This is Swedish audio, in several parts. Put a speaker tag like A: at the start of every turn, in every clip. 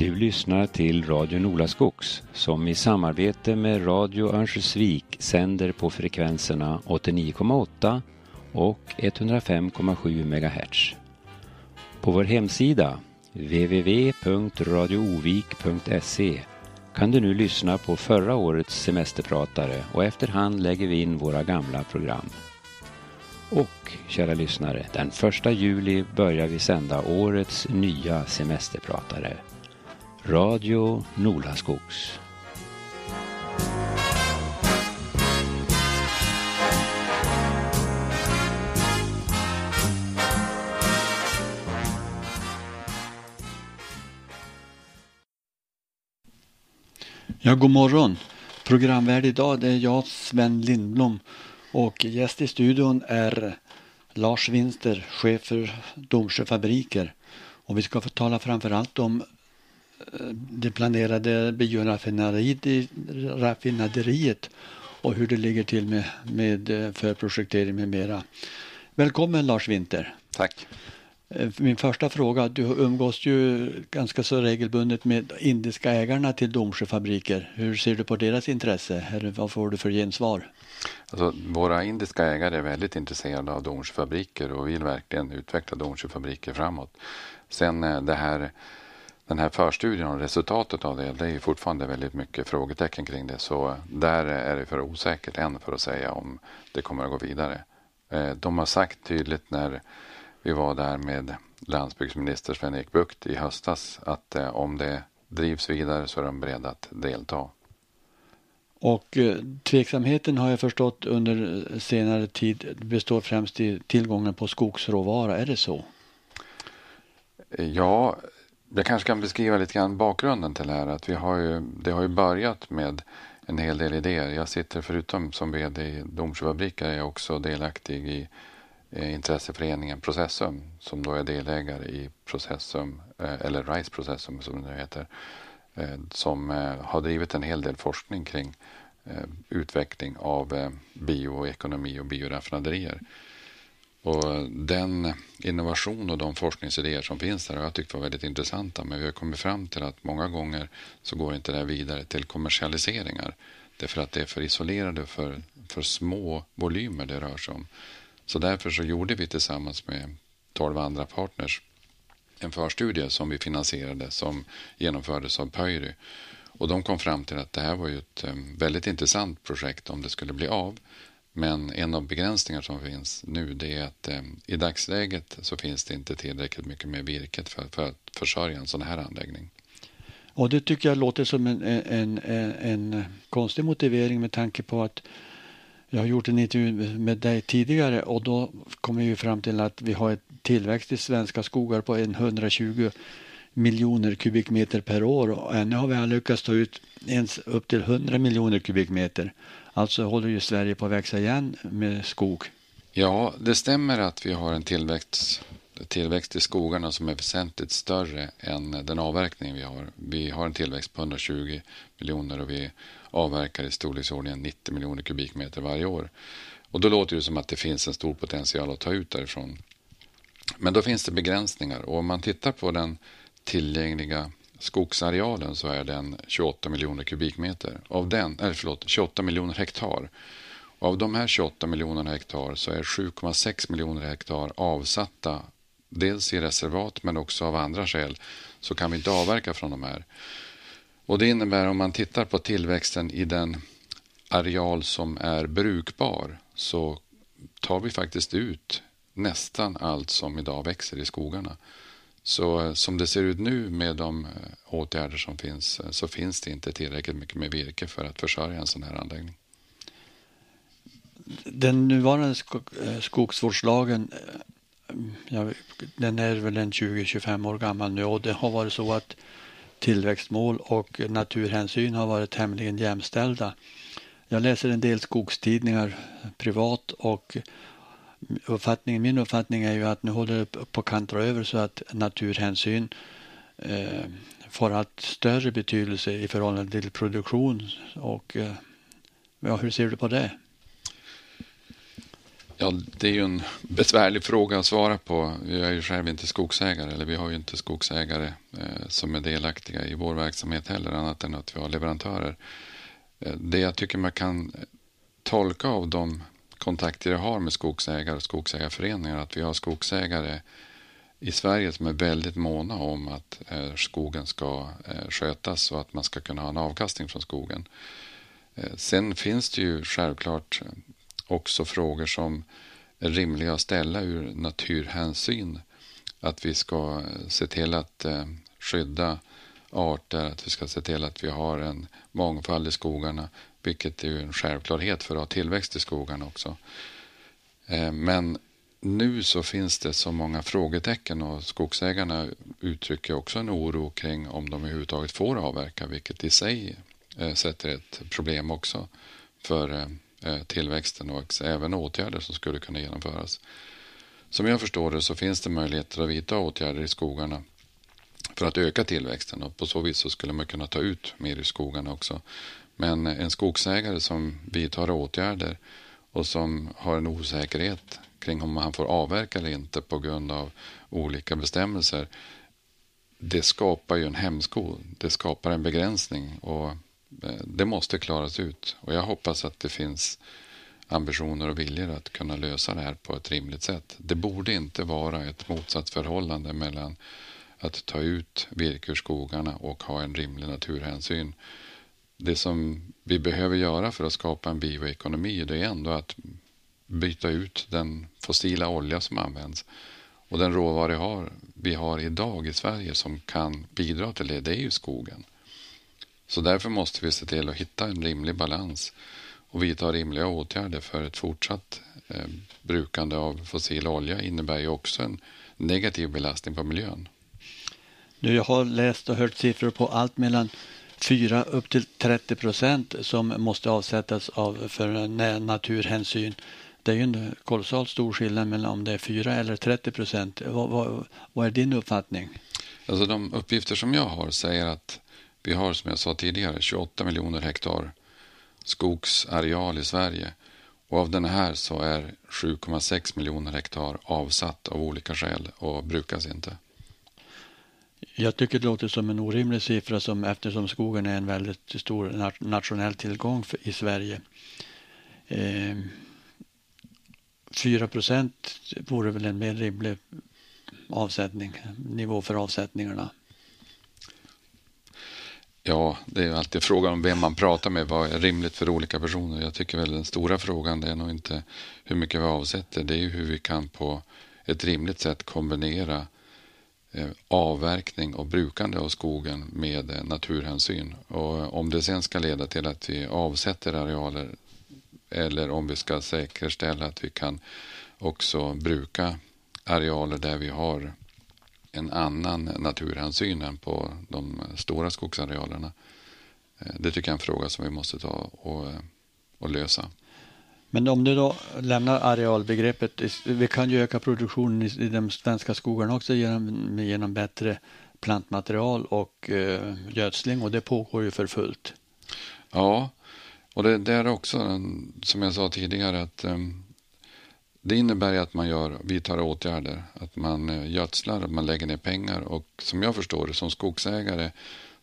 A: Du lyssnar till Radio Nolaskogs som i samarbete med Radio Örnsköldsvik sänder på frekvenserna 89,8 och 105,7 MHz. På vår hemsida www.radioovik.se kan du nu lyssna på förra årets semesterpratare och efterhand lägger vi in våra gamla program. Och, kära lyssnare, den 1 juli börjar vi sända årets nya semesterpratare. Radio Nolaskogs.
B: Ja, god morgon. Programvärd idag det är jag, Sven Lindblom. Och gäst i studion är Lars Winster, chef för Domsjöfabriker. Och vi ska få tala framförallt om det planerade bioraffinaderiet och hur det ligger till med, med eh, förprojektering med mera. Välkommen Lars Winter.
C: Tack.
B: Eh, min första fråga, du umgås ju ganska så regelbundet med indiska ägarna till Domsjö fabriker. Hur ser du på deras intresse? Eller vad får du för gensvar?
C: Alltså, våra indiska ägare är väldigt intresserade av Domsjö fabriker och vill verkligen utveckla Domsjö fabriker framåt. Sen eh, det här, den här förstudien och resultatet av det, det är fortfarande väldigt mycket frågetecken kring det. Så där är det för osäkert än för att säga om det kommer att gå vidare. Eh, de har sagt tydligt när vi var där med landsbygdsminister Sven-Erik Bucht i höstas att eh, om det drivs vidare så är de beredda att delta.
B: Och eh, tveksamheten har jag förstått under senare tid består främst i tillgången på skogsråvara. Är det så?
C: Ja, jag kanske kan beskriva lite grann bakgrunden till det här. Att vi har ju, det har ju börjat med en hel del idéer. Jag sitter förutom som vd i Domsjöfabriker är jag också delaktig i eh, intresseföreningen Processum som då är delägare i Processum, eh, eller RISE Processum som det heter, eh, som har drivit en hel del forskning kring utveckling av bioekonomi och bioraffinaderier. Och den innovation och de forskningsidéer som finns där har jag tyckt var väldigt intressanta. Men vi har kommit fram till att många gånger så går inte det vidare till kommersialiseringar. Därför att det är för isolerade för, för små volymer det rör sig om. Så därför så gjorde vi tillsammans med 12 andra partners en förstudie som vi finansierade som genomfördes av Pöyry. Och de kom fram till att det här var ju ett eh, väldigt intressant projekt om det skulle bli av. Men en av begränsningarna som finns nu det är att eh, i dagsläget så finns det inte tillräckligt mycket mer virket för, för att försörja en sån här anläggning.
B: Och det tycker jag låter som en, en, en, en konstig motivering med tanke på att jag har gjort en intervju med dig tidigare och då kom vi fram till att vi har ett tillväxt i svenska skogar på 120 miljoner kubikmeter per år och ännu har vi aldrig lyckats ta ut ens upp till 100 miljoner kubikmeter. Alltså håller ju Sverige på att växa igen med skog.
C: Ja, det stämmer att vi har en tillväxt, tillväxt i skogarna som är väsentligt större än den avverkning vi har. Vi har en tillväxt på 120 miljoner och vi avverkar i storleksordningen 90 miljoner kubikmeter varje år. Och då låter det som att det finns en stor potential att ta ut därifrån. Men då finns det begränsningar och om man tittar på den tillgängliga skogsarealen så är den 28 miljoner kubikmeter. Av den, eller förlåt, 28 miljoner hektar. Och av de här 28 miljonerna hektar så är 7,6 miljoner hektar avsatta dels i reservat men också av andra skäl så kan vi inte avverka från de här. Och Det innebär om man tittar på tillväxten i den areal som är brukbar så tar vi faktiskt ut nästan allt som idag växer i skogarna. Så eh, som det ser ut nu med de eh, åtgärder som finns eh, så finns det inte tillräckligt mycket med virke för att försörja en sån här anläggning.
B: Den nuvarande skogsvårdslagen ja, den är väl en 20-25 år gammal nu och det har varit så att tillväxtmål och naturhänsyn har varit tämligen jämställda. Jag läser en del skogstidningar privat och uppfattning, min uppfattning är ju att nu håller det på att kantra över så att naturhänsyn eh, får allt större betydelse i förhållande till produktion. Och, eh, ja, hur ser du på det?
C: Ja, det är ju en besvärlig fråga att svara på. Jag är ju själv inte skogsägare, eller vi har ju inte skogsägare eh, som är delaktiga i vår verksamhet heller, annat än att vi har leverantörer. Eh, det jag tycker man kan tolka av de kontakter jag har med skogsägare och skogsägarföreningar, att vi har skogsägare i Sverige som är väldigt måna om att eh, skogen ska eh, skötas och att man ska kunna ha en avkastning från skogen. Eh, sen finns det ju självklart också frågor som är rimliga att ställa ur naturhänsyn. Att vi ska se till att eh, skydda arter, att vi ska se till att vi har en mångfald i skogarna, vilket är en självklarhet för att ha tillväxt i skogarna också. Eh, men nu så finns det så många frågetecken och skogsägarna uttrycker också en oro kring om de överhuvudtaget får avverka, vilket i sig eh, sätter ett problem också för eh, tillväxten och även åtgärder som skulle kunna genomföras. Som jag förstår det så finns det möjligheter att vidta åtgärder i skogarna för att öka tillväxten och på så vis så skulle man kunna ta ut mer i skogarna också. Men en skogsägare som vidtar åtgärder och som har en osäkerhet kring om han får avverka eller inte på grund av olika bestämmelser. Det skapar ju en hämsko. Det skapar en begränsning och eh, det måste klaras ut. Och jag hoppas att det finns ambitioner och viljor att kunna lösa det här på ett rimligt sätt. Det borde inte vara ett motsatsförhållande mellan att ta ut virke ur skogarna och ha en rimlig naturhänsyn. Det som vi behöver göra för att skapa en bioekonomi det är ändå att byta ut den fossila olja som används. Och den råvara vi har, vi har idag i Sverige som kan bidra till det, det är ju skogen. Så därför måste vi se till att hitta en rimlig balans och vidta rimliga åtgärder för ett fortsatt eh, brukande av fossil olja innebär ju också en negativ belastning på miljön.
B: jag har läst och hört siffror på allt mellan 4 upp till 30 procent som måste avsättas av för naturhänsyn det är ju en kolossalt stor skillnad mellan om det är 4 eller 30 procent. Vad, vad, vad, är din uppfattning?
C: Alltså de uppgifter som jag har säger att vi har som jag sa tidigare 28 miljoner hektar skogsareal i Sverige. Och av den här så är 7,6 miljoner hektar avsatt av olika skäl och brukas inte.
B: Jag tycker det låter som en orimlig siffra som, eftersom skogen är en väldigt stor nationell tillgång för, i Sverige. Eh, 4 procent vore väl en mer rimlig avsättning, nivå för avsättningarna.
C: Ja, det är alltid frågan om vem man pratar med. Vad är rimligt för olika personer? Jag tycker väl den stora frågan det är nog inte hur mycket vi avsätter. Det är ju hur vi kan på ett rimligt sätt kombinera eh, Eh, avverkning och brukande av skogen med eh, naturhänsyn. Och eh, om det sen ska leda till att vi avsätter arealer eller om vi ska säkerställa att vi kan också bruka arealer där vi har en annan naturhänsyn än på de stora skogsarealerna. Det tycker jag är en fråga som vi måste ta och, och lösa.
B: Men om du då lämnar arealbegreppet, vi kan ju öka produktionen i de svenska skogarna också genom, genom bättre plantmaterial och eh, gödsling och det pågår ju för fullt.
C: Ja, och det, det är också, som jag sa tidigare, att eh, det innebär att man gör, vidtar åtgärder, att man eh, gödslar, man lägger ner pengar och som jag förstår det som skogsägare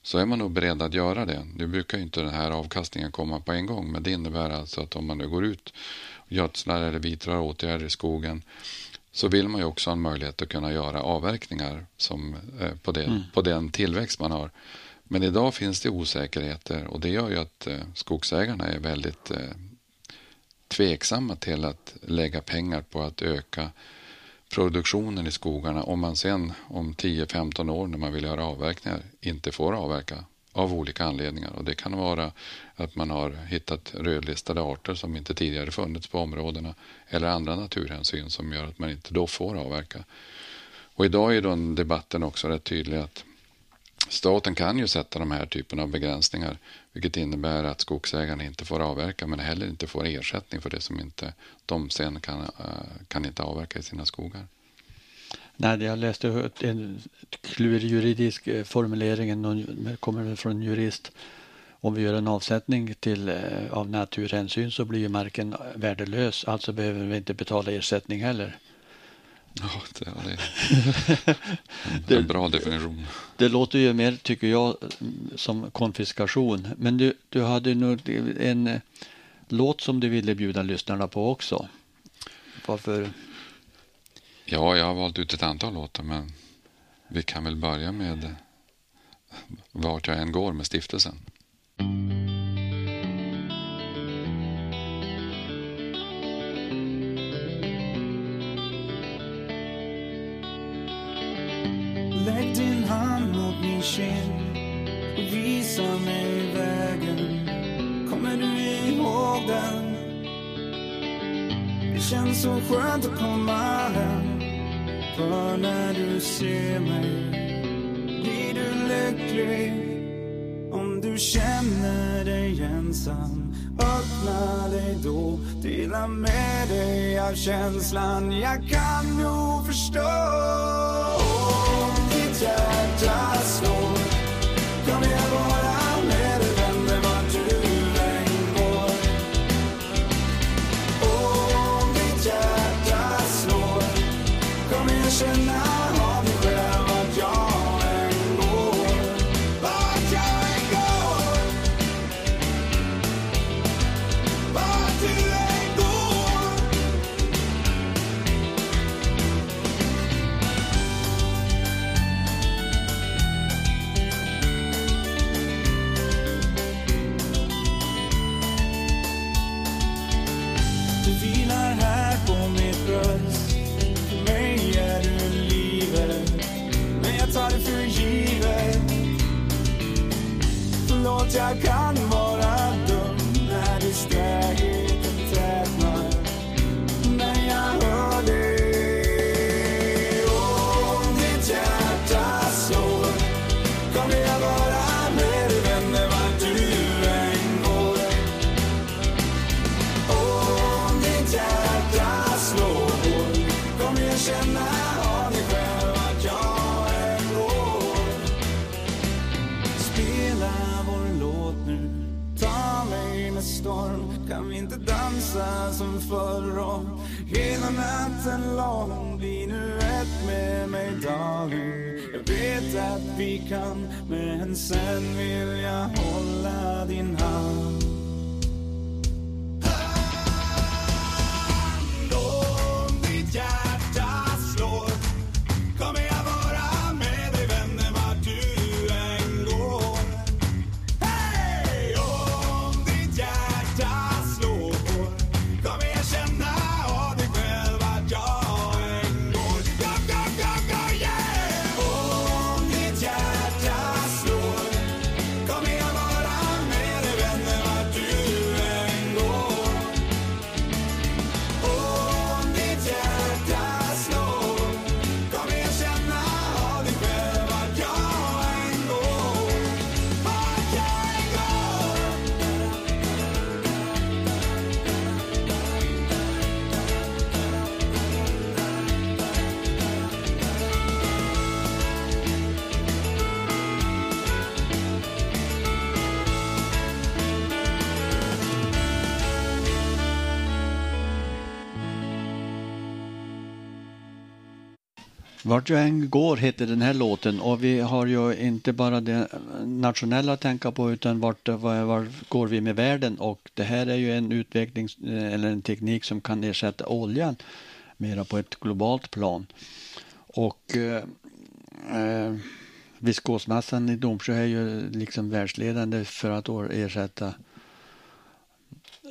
C: så är man nog beredd att göra det. Nu brukar inte den här avkastningen komma på en gång men det innebär alltså att om man nu går ut och gödslar eller vidtar åtgärder i skogen så vill man ju också ha en möjlighet att kunna göra avverkningar som, eh, på, det, mm. på den tillväxt man har. Men idag finns det osäkerheter och det gör ju att eh, skogsägarna är väldigt eh, tveksamma till att lägga pengar på att öka produktionen i skogarna om man sen om 10-15 år när man vill göra avverkningar inte får avverka av olika anledningar. Och Det kan vara att man har hittat rödlistade arter som inte tidigare funnits på områdena eller andra naturhänsyn som gör att man inte då får avverka. Och idag är den debatten också rätt tydlig att Staten kan ju sätta de här typen av begränsningar vilket innebär att skogsägarna inte får avverka men heller inte får ersättning för det som inte de sen kan, eh, kan inte avverka i sina skogar.
B: Nej, jag läste en klurig juridisk eh, formulering, någon, kommer från en jurist om vi gör en avsättning till, eh, av naturhänsyn så blir ju marken värdelös. Alltså behöver vi inte betala ersättning heller.
C: Ja, det, är en bra definition.
B: Det låter ju mer, tycker jag, som konfiskation. Men du, du hade nog en eh, låt som du ville bjuda lyssnarna på också. Varför?
C: Ja, jag har valt ut ett antal låtar, men vi kan väl börja med Vart jag än går med stiftelsen.
D: Lägg din hand mot min kind och visa mig vägen. Kommer du ihåg den? Det känns så skönt att komma hem. För när du ser mig blir du lycklig. Om du känner dig ensam, öppna dig då. Dela med dig av känslan jag kan nog förstå. Om ditt Förlåt, natten lång Bli. Nu ett med mig darling. Jag vet att vi kan, men sen vill jag hålla din Vart jag än går
B: heter den här låten och vi har ju inte bara det nationella att tänka på utan vart, var, var går vi med världen och det här är ju en utveckling eh, eller en teknik som kan ersätta oljan mera på ett globalt plan. Och eh, eh viskosmassan i Domsjö är ju liksom världsledande för att ersätta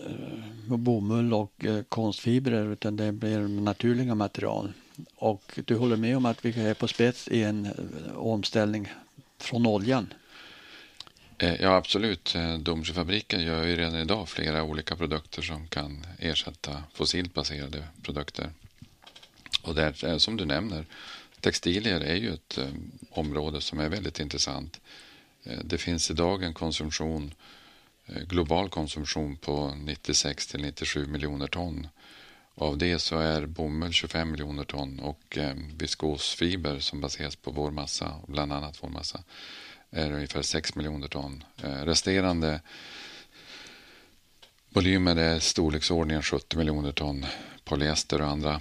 B: eh, bomull och eh, konstfibrer utan det blir naturliga material. Och du håller med om att vi är på spets i en eh, omställning från oljan.
C: Eh, ja, absolut. Eh, Domsjöfabriken gör ju redan idag flera olika produkter som kan ersätta fossilt baserade produkter. Och där, som du nämner, textilier är ju ett område som är väldigt intressant. Det finns idag en konsumtion, global konsumtion på 96 till 97 miljoner ton. Av det så är bomull 25 miljoner ton och eh, viskosfiber som baseras på vår massa, bland annat vår massa, är ungefär 6 miljoner ton. Eh, resterande volymer är storleksordningen 70 miljoner ton polyester och andra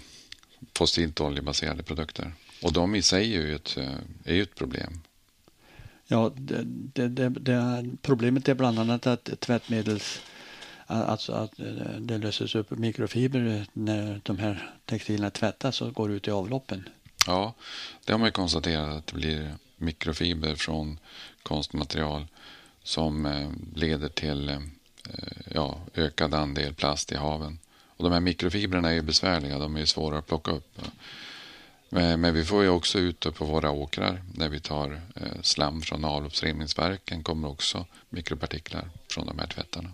C: fossilt oljebaserade produkter. Och de i sig är ju ett, eh, är ju ett problem.
B: Ja, det, det, det, det, problemet är bland annat att tvättmedels... Alltså att eh, det löses upp mikrofibrer eh, när de här textilerna tvättas och går ut i avloppen.
C: Ja, det har man ju konstaterat att det blir mikrofiber från konstmaterial som eh, leder till ja, ökad andel plast i haven. Och de här mikrofibrerna är ju besvärliga, de är ju svåra att plocka upp. Men, vi får ju också ute på våra åkrar när vi tar slam från avloppsreningsverken kommer också mikropartiklar från de här tvättarna.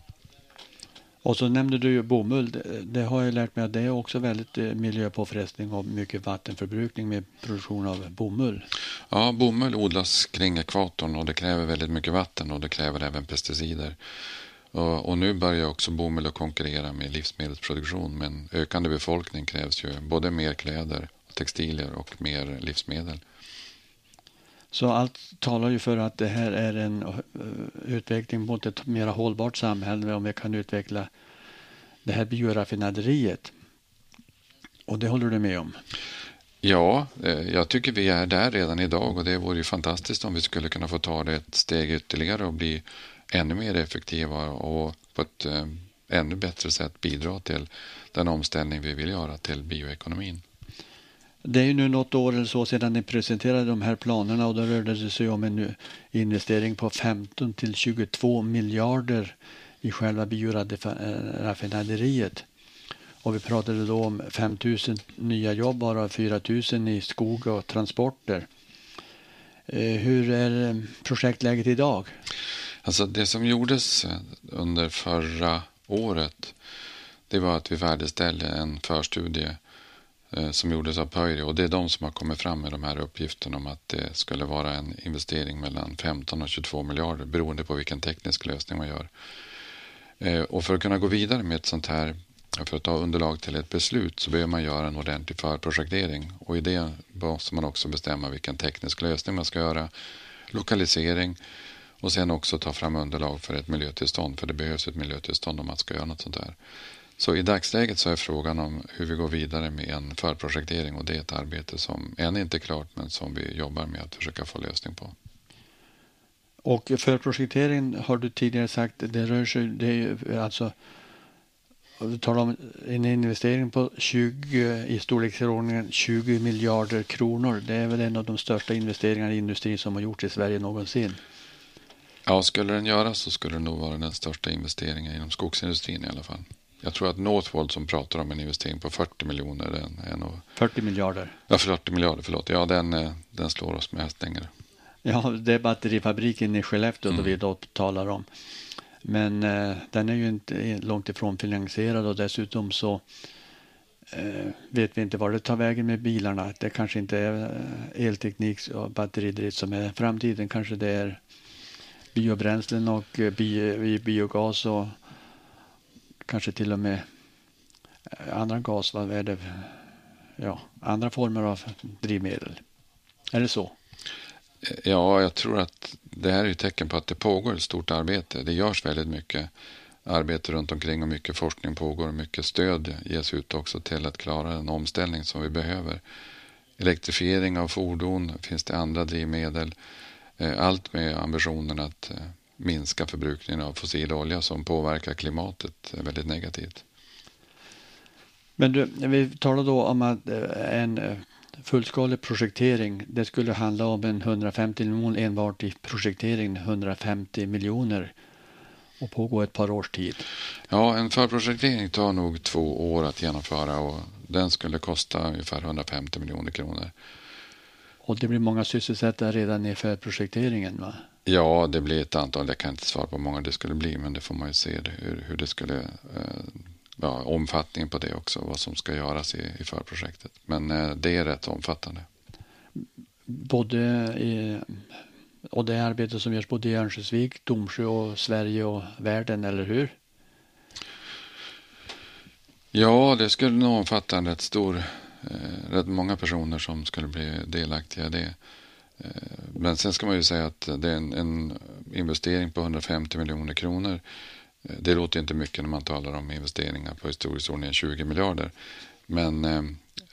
B: Och så nämnde du ju bomull. Det, det har jag lärt mig att det är också väldigt eh, miljöpåfrestning och mycket vattenförbrukning med produktion av bomull.
C: Ja, bomull odlas kring ekvatorn och det kräver väldigt mycket vatten och det kräver även pesticider. Och, och nu börjar också bomull att konkurrera med livsmedelsproduktion. Men ökande befolkning krävs ju både mer kläder, textilier och mer livsmedel.
B: Så allt talar ju för att det här är en eh, utveckling mot ett mer hållbart samhälle om vi kan utveckla det här bioraffinaderiet. Och det håller du med om?
C: Ja, eh, jag tycker vi är där redan idag och det vore ju fantastiskt om vi skulle kunna få ta det ett steg ytterligare och bli ännu mer effektiva och på ett eh, ännu bättre sätt bidra till den omställning vi vill göra till bioekonomin.
B: Det är ju nu något år eller så sedan ni presenterade de här planerna och då rörde det sig om en investering på 15 till 22 miljarder i själva bioraffinaderiet. Och vi pratade då om 5 000 nya jobb, bara 4 000 i skog och transporter. Eh, hur är eh, projektläget idag?
C: Alltså det som gjordes eh, under förra året det var att vi färdigställde en förstudie Eh, Eh, som gjordes av Pöyry och det är de som har kommit fram med de här uppgifterna om att det skulle vara en investering mellan 15 och 22 miljarder beroende på vilken teknisk lösning man gör. Eh, och för att kunna gå vidare med ett sånt här, för att ta underlag till ett beslut så behöver man göra en ordentlig förprojektering och i det måste man också bestämma vilken teknisk lösning man ska göra, lokalisering och sen också ta fram underlag för ett miljötillstånd för det behövs ett miljötillstånd om man ska göra något sånt här. Så i dagsläget så är frågan om hur vi går vidare med en förprojektering och det är ett arbete som än inte är klart men som vi jobbar med att försöka få lösning på.
B: Och förprojektering har du tidigare sagt, det rör sig, det är alltså vi talar om en investering på 20, i storleksordningen 20 miljarder kronor. Det är väl en av de största investeringarna i industrin som har gjorts i Sverige någonsin.
C: Ja, skulle den göras så skulle det nog vara den största investeringen inom skogsindustrin i alla fall. Jag tror att Northvolt som pratar om en investering på 40 miljoner. Den är nog...
B: 40 miljarder?
C: Ja, 40 miljarder, förlåt. Ja, den, eh, den slår oss med hästlängder.
B: Ja, det är batterifabriken i Skellefteå mm. vi då talar om. Men eh, den är ju inte långt ifrån finansierad och dessutom så eh, vet vi inte var det tar vägen med bilarna. Det kanske inte är eh, elteknik och batteridrift som är framtiden. Kanske det är biobränslen och eh, bio, biogas och kanske till och med eh, andra gas, vad är det? Ja, andra former av drivmedel. Är det så?
C: Ja, jag tror att det här är ett tecken på att det pågår ett stort arbete. Det görs väldigt mycket arbete runt omkring och mycket forskning pågår. Mycket stöd ges ut också till att klara den omställning som vi behöver. Elektrifiering av fordon, finns det andra drivmedel? Eh, allt med ambitionen att eh, minska förbrukningen av fossil olja som påverkar klimatet väldigt negativt.
B: Men du, vi talar då om att eh, en eh, fullskalig projektering, det skulle handla om en 150 miljoner enbart i projektering, 150 miljoner och pågå ett par års tid.
C: Ja, en förprojektering tar nog två år att genomföra och den skulle kosta ungefär 150 miljoner kronor.
B: Och det blir många sysselsättare redan i förprojekteringen va?
C: Ja, det blir ett antal. Jag kan inte svara på hur många det skulle bli, men det får man ju se hur, hur det skulle, eh, ja, omfattningen på det också, vad som ska göras i, i förprojektet. Men eh, det är rätt omfattande.
B: Både i, och det arbete som görs både i Örnsköldsvik, Domsjö och Sverige och världen, eller hur?
C: Ja, det skulle nog omfatta en rätt stor, eh, rätt många personer som skulle bli delaktiga i det. Eh, men sen ska man ju säga att det är en, en investering på 150 miljoner kronor. Eh, det låter inte mycket när man talar om investeringar på historisordningen 20 miljarder. Men eh,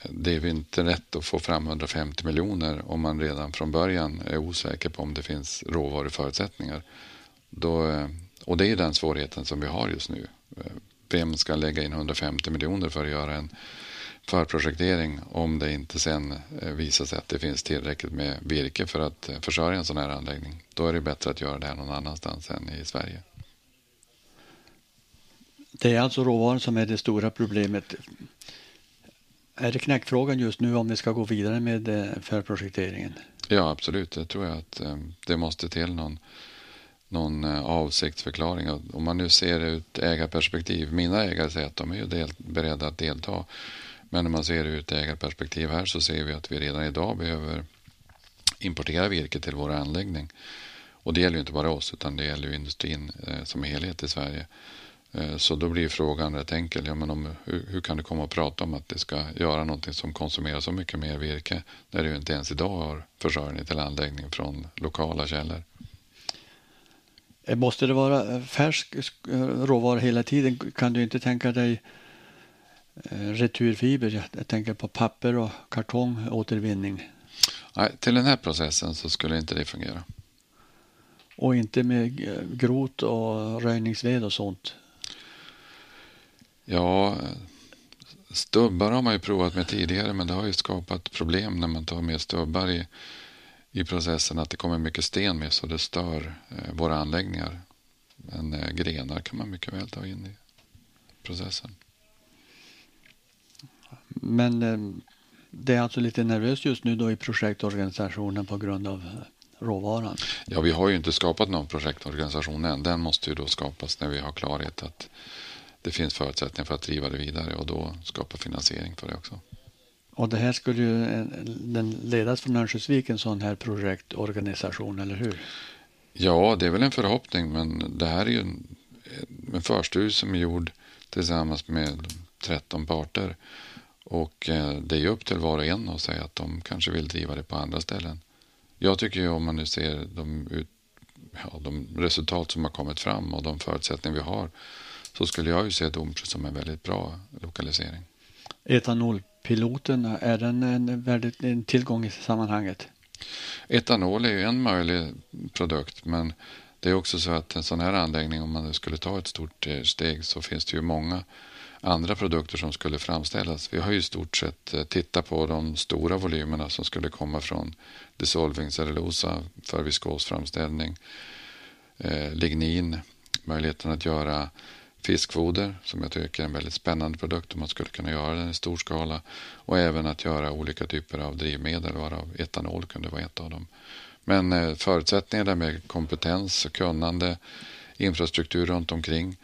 C: det är inte rätt att få fram 150 miljoner om man redan från början är osäker på om det finns råvaruförutsättningar. Då, och det är den svårigheten som vi har just nu. Vem ska lägga in 150 miljoner för att göra en förprojektering om det inte sen visar sig att det finns tillräckligt med virke för att försörja en sån här anläggning. Då är det bättre att göra det här någon annanstans än i Sverige.
B: Det är alltså råvaran som är det stora problemet. Är det knäckfrågan just nu om vi ska gå vidare med eh, förprojekteringen?
C: Ja, absolut. Det tror jag att eh, det måste till någon, någon eh, avsiktsförklaring. Om man nu ser det ur ett ägarperspektiv. Mina ägare säger att de är del, beredda att delta. Men när man ser det ur ett ägarperspektiv här så ser vi att vi redan idag behöver importera virke till vår anläggning. Och det gäller ju inte bara oss utan det gäller ju industrin eh, som helhet i Sverige. Eh, så då blir frågan rätt enkel. Ja, men om, hur, hur, kan du komma och prata om att det ska göra någonting som konsumerar så mycket mer virke när du inte ens idag har försörjning till anläggning från lokala källor?
B: Eh, måste det vara färsk råvara hela tiden? Kan du inte tänka dig returfiber? Jag tänker på papper och kartong, återvinning.
C: Nej, till den här processen så skulle inte det fungera.
B: Och inte med grot och röjningsved och sånt?
C: Ja, stubbar har man ju provat med tidigare men det har ju skapat problem när man tar med stubbar i, i processen att det kommer mycket sten med så det stör eh, våra anläggningar. Men eh, grenar kan man mycket väl ta in i processen.
B: Men eh, det är alltså lite nervöst just nu då i projektorganisationen på grund av eh, råvaran?
C: Ja, vi har ju inte skapat någon projektorganisation än. Den måste ju då skapas när vi har klarhet att det finns förutsättningar för att driva det vidare och då skapa finansiering för det också.
B: Och det här skulle ju den ledas från Örnsköldsvik, en sån här projektorganisation, eller hur?
C: Ja, det är väl en förhoppning, men det här är ju en, en förstudie som är gjord tillsammans med 13 parter. Och eh, det är ju upp till var och en att säga att de kanske vill driva det på andra ställen. Jag tycker ju om man nu ser de, ut, ja, de resultat som har kommit fram och de förutsättningar vi har så skulle jag ju se Domsjö som en väldigt bra lokalisering.
B: Etanolpiloten, är den en, väldigt, en tillgång i sammanhanget?
C: Etanol är ju en möjlig produkt men det är också så att en sån här anläggning, om man nu skulle ta ett stort eh, steg så finns det ju många andra produkter som skulle framställas. Vi har ju i stort sett eh, tittat på de stora volymerna som skulle komma från dissolving cellulosa för viskosframställning, eh, lignin, möjligheten att göra fiskfoder som jag tycker är en väldigt spännande produkt om man skulle kunna göra den i stor skala och även att göra olika typer av drivmedel varav etanol kunde vara ett av dem. Men eh, förutsättningarna med kompetens och kunnande, infrastruktur runt omkring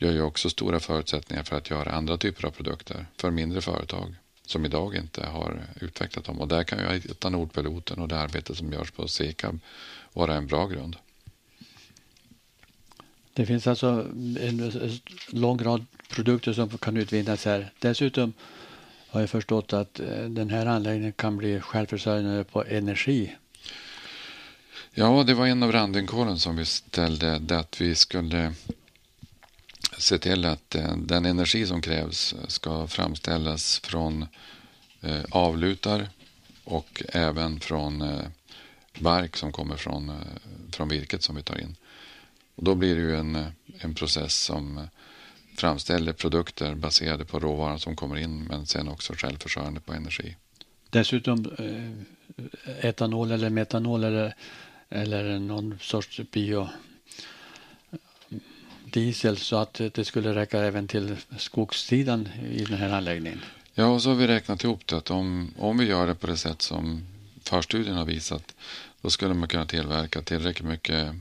C: gör ju också stora förutsättningar för att göra andra typer av produkter för mindre företag som idag inte har utvecklat dem. Och där kan ju etanolpiloten och det arbete som görs på Sekab vara en bra grund.
B: Det finns alltså en lång rad produkter som kan utvinnas här. Dessutom har jag förstått att eh, den här anläggningen kan bli självförsörjande på energi.
C: Ja, det var en av randvillkoren som vi ställde, det att vi skulle se till att eh, den energi som krävs ska framställas från eh, avlutar och även från eh, bark som kommer från, från virket som vi tar in. Och då blir det ju en, en process som framställer produkter baserade på råvaran som kommer in men sen också självförsörjande på energi.
B: Dessutom etanol eller metanol eller, eller någon sorts bio diesel så att det skulle räcka även till skogssidan i den här anläggningen.
C: Ja, och så har vi räknat ihop det att om, om vi gör det på det sätt som förstudien har visat då skulle man kunna tillverka tillräckligt mycket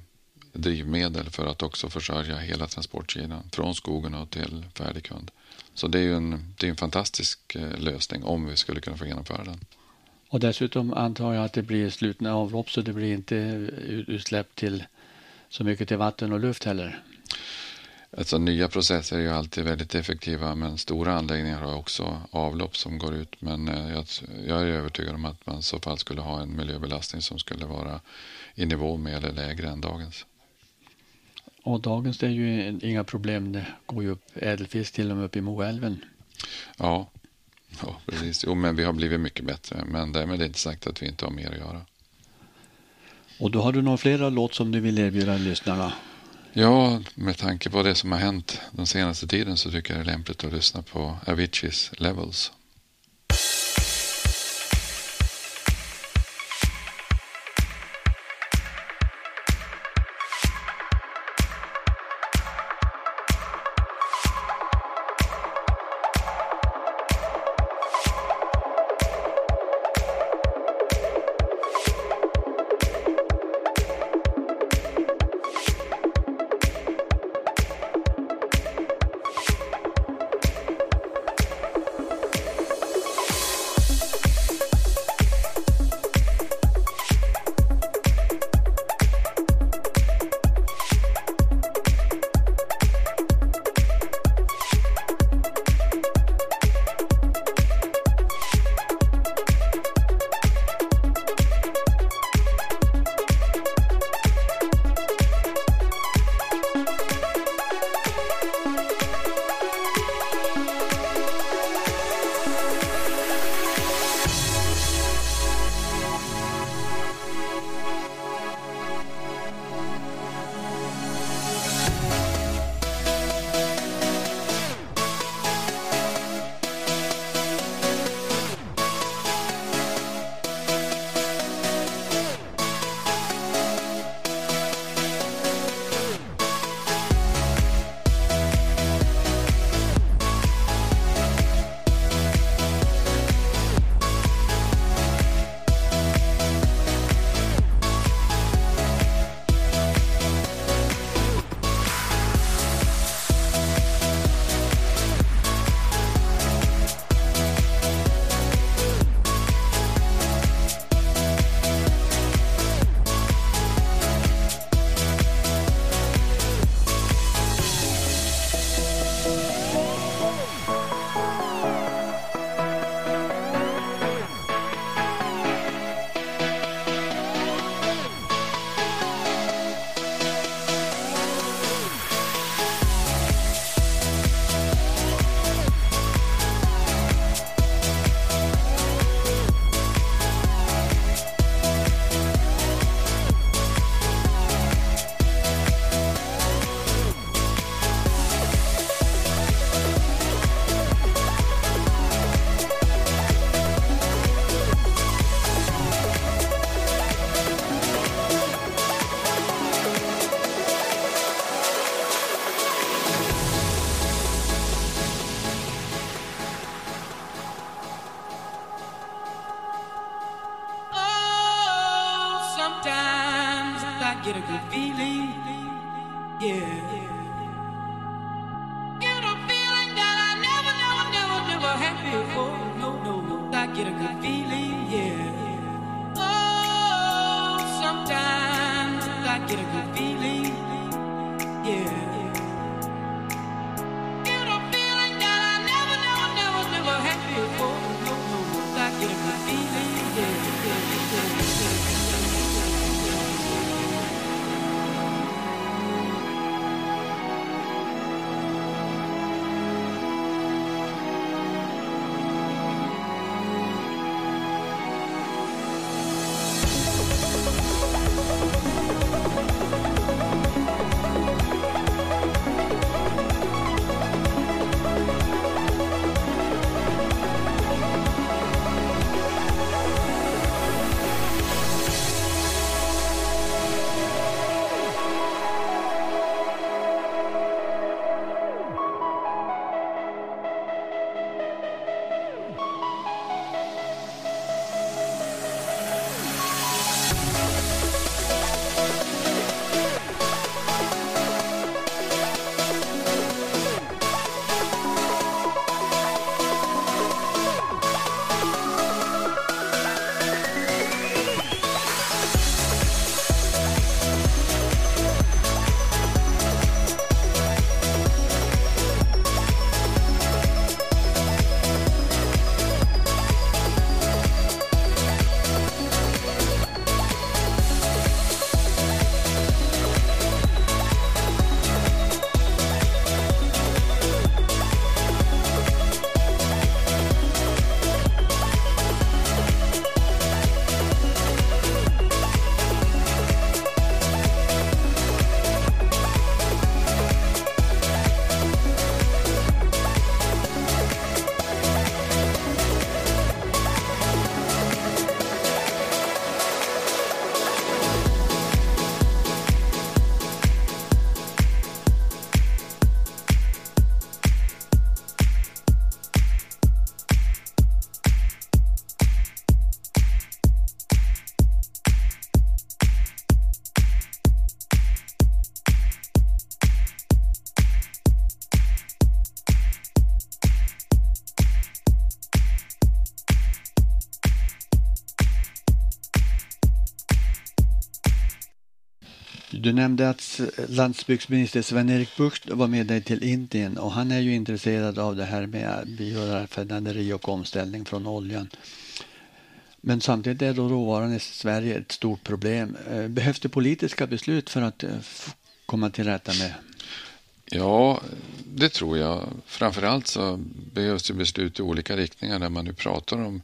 C: drivmedel för att också försörja hela transportkedjan från skogen och till färdig kund. Så det är ju en, det är en fantastisk eh, lösning om vi skulle kunna få genomföra den.
B: Och dessutom antar jag att det blir slutna avlopp så det blir inte utsläpp till så mycket till vatten och luft heller.
E: Alltså nya processer är ju alltid väldigt effektiva men stora anläggningar har också avlopp som går ut. Men eh, jag, jag är övertygad om att man i så fall skulle ha en miljöbelastning som skulle vara i nivå med eller lägre än dagens.
B: Och dagens det är ju inga problem. Det går ju upp ädelfisk till och med upp i Moälven.
E: Ja, ja precis. Jo, men vi har blivit mycket bättre. Men därmed är det inte sagt att vi inte har mer att göra.
B: Och då har du några flera låt som du vill erbjuda lyssnarna.
E: Ja, med tanke på det som har hänt den senaste tiden så tycker jag det är lämpligt att lyssna på Aviciis Levels.
B: Du nämnde att landsbygdsminister Sven-Erik Bucht var med dig till Indien och han är ju intresserad av det här med bioraffinaderi och omställning från oljan. Men samtidigt är då råvaran i Sverige ett stort problem. Eh, behövs det politiska beslut för att eh, komma till rätta med?
C: Ja, det tror jag. Framförallt så behövs det beslut i olika riktningar när man nu pratar om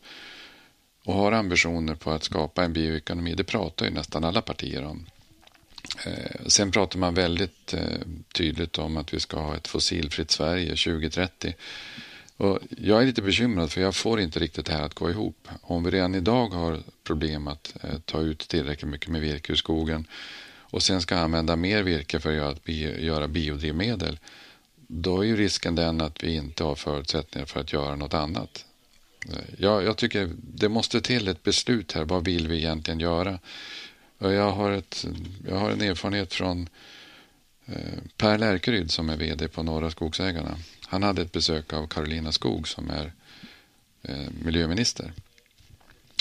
C: och har ambitioner på att skapa en bioekonomi. Det pratar ju nästan alla partier om. Eh, sen pratar man väldigt eh, tydligt om att vi ska ha ett fossilfritt Sverige 2030. Och jag är lite bekymrad för jag får inte riktigt det här att gå ihop. Om vi redan idag har problem att eh, ta ut tillräckligt mycket med virke ur skogen och sen ska använda mer virke för att göra, biodrivmedel då är ju risken den att vi inte har förutsättningar för att göra något annat. Jag, jag tycker det måste till ett beslut här. Vad vill vi egentligen göra? Jag har, ett, jag har en erfarenhet från eh, Per Lärkeryd som är vd på Norra Skogsägarna. Han hade ett besök av Karolina Skog som är eh, miljöminister.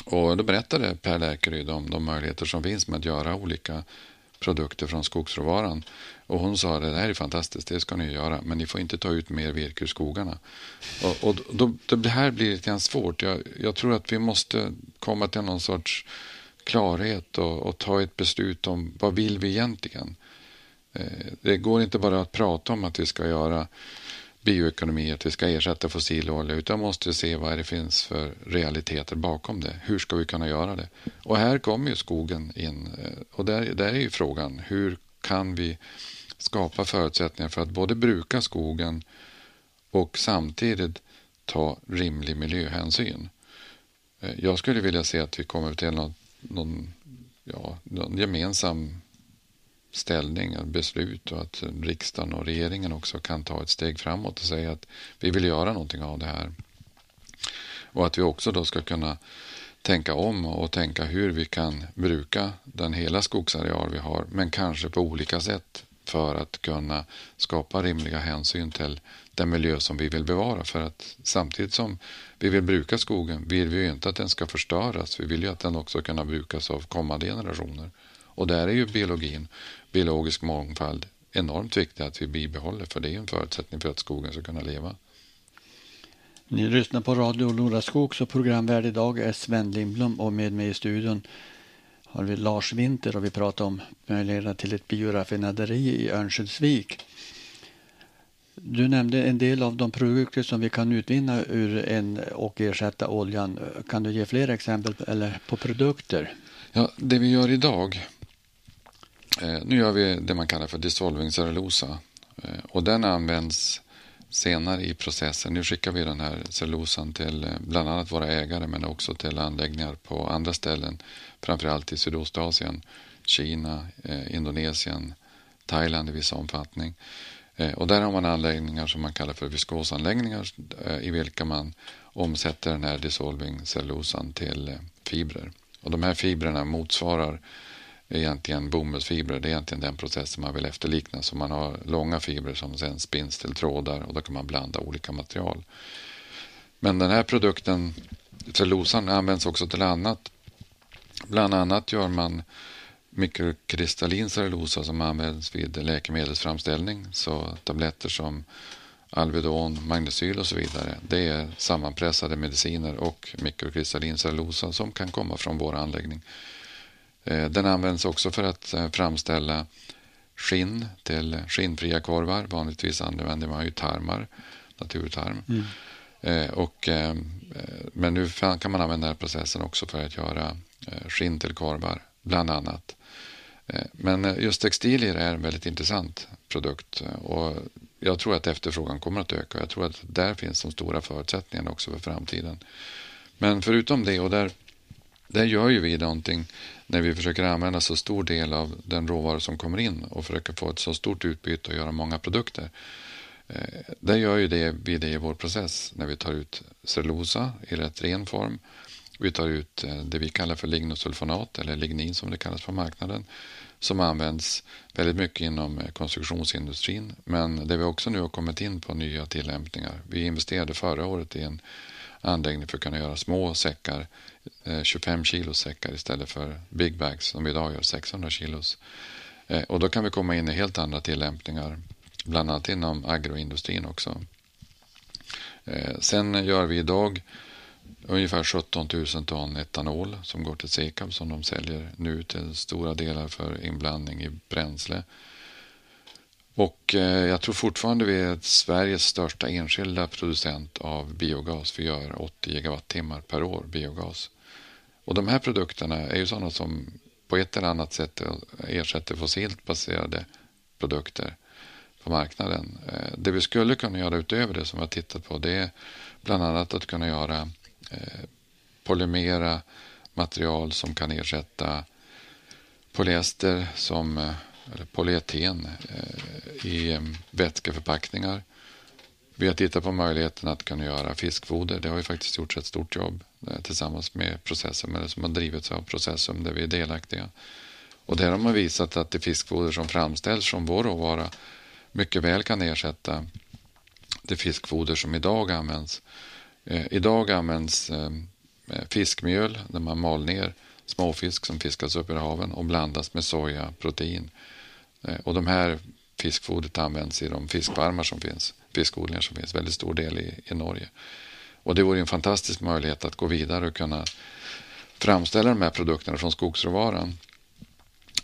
C: Och då berättade Per Lärkeryd om de möjligheter som finns med att göra olika produkter från skogsråvaran. Och hon sa det här är fantastiskt, det ska ni göra, men ni får inte ta ut mer virke ur skogarna. Och, och då, då, det här blir lite grann svårt. Jag, jag tror att vi måste komma till någon sorts klarhet och, och ta ett beslut om vad vill vi egentligen? Eh, det går inte bara att prata om att vi ska göra bioekonomi, att vi ska ersätta fossilolja utan måste se vad det finns för realiteter bakom det. Hur ska vi kunna göra det? Och här kommer ju skogen in. Eh, och där, där är ju frågan, hur kan vi skapa förutsättningar för att både bruka skogen och samtidigt ta rimlig miljöhänsyn? Eh, jag skulle vilja se att vi kommer till något någon, ja, någon gemensam ställning, beslut och att riksdagen och regeringen också kan ta ett steg framåt och säga att vi vill göra någonting av det här. Och att vi också då ska kunna tänka om och tänka hur vi kan bruka den hela skogsareal vi har, men kanske på olika sätt för att kunna skapa rimliga hänsyn till den miljö som vi vill bevara. För att samtidigt som vi vill bruka skogen vill vi ju inte att den ska förstöras. Vi vill ju att den också kunna brukas av kommande generationer. Och där är ju biologin, biologisk mångfald, enormt viktig att vi bibehåller, för det är ju en förutsättning för att skogen ska kunna leva.
B: Ni lyssnar på Radio Nora Skogs och programvärd idag är Sven Lindblom och med mig i studion har vi Lars Winter och vi pratar om möjligheterna till ett bioraffinaderi i Örnsköldsvik. Du nämnde en del av de produkter som vi kan utvinna ur en och ersätta oljan. Kan du ge fler exempel eller på produkter?
C: Ja, det vi gör idag, eh, nu gör vi det man kallar för dissolving cellulosa eh, och den används senare i processen. Nu skickar vi den här cellulosan till eh, bland annat våra ägare men också till anläggningar på andra ställen, framförallt i Sydostasien, Kina, eh, Indonesien, Thailand i viss omfattning. Eh, och där har man anläggningar som man kallar för viskosanläggningar eh, i vilka man omsätter den här dissolving cellulosan till eh, fibrer. Och de här fibrerna motsvarar egentligen bomullsfibrer. Det är egentligen den processen man vill efterlikna. Så man har långa fibrer som sen spinns till trådar och då kan man blanda olika material. Men den här produkten, cellulosan, används också till annat. Bland annat gör man mikrokristallin cellulosa som används vid läkemedelsframställning. Så tabletter som Alvedon, Magnecyl och så vidare. Det är sammanpressade mediciner och mikrokristallin cellulosa som kan komma från vår anläggning. Eh, Den används också för att eh, framställa skinn till skinnfria korvar. Vanligtvis använder man ju tarmar, naturtarm. Eh, Och, eh, eh, men nu kan man använda den här processen också för att göra skinn till korvar, bland annat. Eh, men just textilier är en väldigt intressant produkt eh, och jag tror att efterfrågan kommer att öka. Jag tror att där finns de stora förutsättningarna också för framtiden. Men förutom det, och där, där gör ju vi någonting när vi försöker använda så stor del av den råvara som kommer in och försöker få ett så stort utbyte och göra många produkter. Eh, där gör ju det, vi det i vår process när vi tar ut cellulosa i rätt ren form. Vi tar ut eh, det vi kallar för lignosulfonat eller lignin som det kallas på marknaden som används väldigt mycket inom eh, konstruktionsindustrin men där vi också nu har kommit in på nya tillämpningar. Vi investerade förra året i en anläggning för att kunna göra små säckar, eh, 25 kilos säckar istället för big bags som vi idag gör 600 kilos. Och då kan vi komma in i helt andra tillämpningar, bland annat inom agroindustrin också. Sen gör vi idag ungefär 17 000 ton etanol som går till Sekab som de säljer nu till stora delar för inblandning i bränsle. Och eh, jag tror fortfarande vi är Sveriges största enskilda producent av biogas. Vi gör 80 gigawattimmar per år biogas. Och de här produkterna är ju sådana som på ett eller annat sätt ersätter fossilt baserade produkter på marknaden. Eh, det vi skulle kunna göra utöver det som vi har tittat på det är bland annat att kunna göra eh, polymera material som kan ersätta polyester som, eh, eller polyeten eh, i eh, vätskeförpackningar. Vi har tittat på möjligheten att kunna göra fiskfoder. Det har ju faktiskt gjorts ett stort jobb tillsammans med Processum, eller som har drivits av Processum där vi är delaktiga. Och där har man visat att det fiskfoder som framställs från vår råvara mycket väl kan ersätta det fiskfoder som idag används. Eh, idag används eh, fiskmjöl när man mal ner småfisk som fiskas upp i haven och blandas med sojaprotein. Eh, och de här fiskfodret används i de fiskfarmar som finns, fiskodlingar som finns, väldigt stor del i, i Norge. Och det vore en fantastisk möjlighet att gå vidare och kunna framställa de här produkterna från skogsråvaran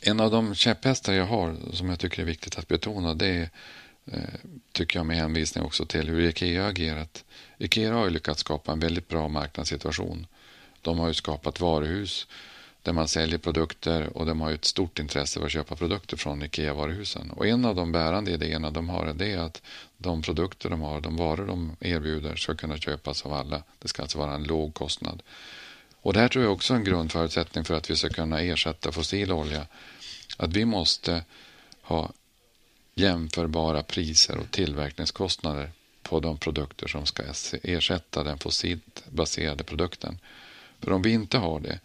C: en av de käpphästar jag har som jag tycker är viktigt att betona det är, Eh, tycker jag med hänvisning också till hur Ikea agerat. Ikea har ju lyckats skapa en väldigt bra marknadssituation. De har ju skapat varuhus där man säljer produkter och de har ju ett stort intresse för att köpa produkter från Ikea-varuhusen. Och en av de bärande idéerna de har är att de produkter de har, de varor de erbjuder ska kunna köpas av alla. Det ska alltså vara en låg kostnad. Och det här tror jag också är en grundförutsättning för att vi ska kunna ersätta fossil olja. Att vi måste ha jämförbara priser och tillverkningskostnader på de produkter som ska ersätta den fossilt baserade produkten. För om vi inte har det,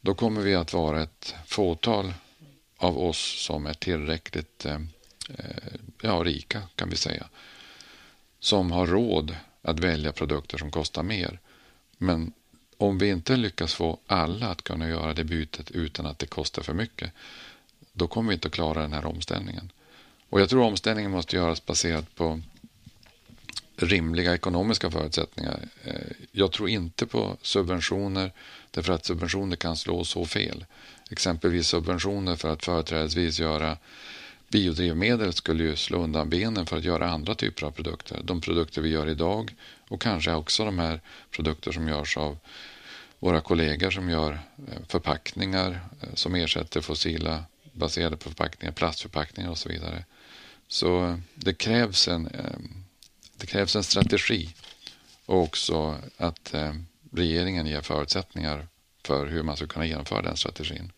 C: då kommer vi att vara ett fåtal av oss som är tillräckligt eh, eh, ja, rika, kan vi säga. Som har råd att välja produkter som kostar mer. Men om vi inte lyckas få alla att kunna göra det bytet utan att det kostar för mycket, då kommer vi inte att klara den här omställningen. Och jag tror omställningen måste göras baserat på rimliga ekonomiska förutsättningar. Eh, jag tror inte på subventioner därför att subventioner kan slå så fel. Exempelvis subventioner för att företrädesvis göra biodrivmedel skulle ju slå undan benen för att göra andra typer av produkter. De produkter vi gör idag och kanske också de här produkter som görs av våra kollegor som gör eh, förpackningar eh, som ersätter fossila baserade på förpackningar, plastförpackningar och så vidare. Så eh, det krävs en, det krävs en strategi och också att regeringen ger förutsättningar för hur man ska kunna genomföra den strategin.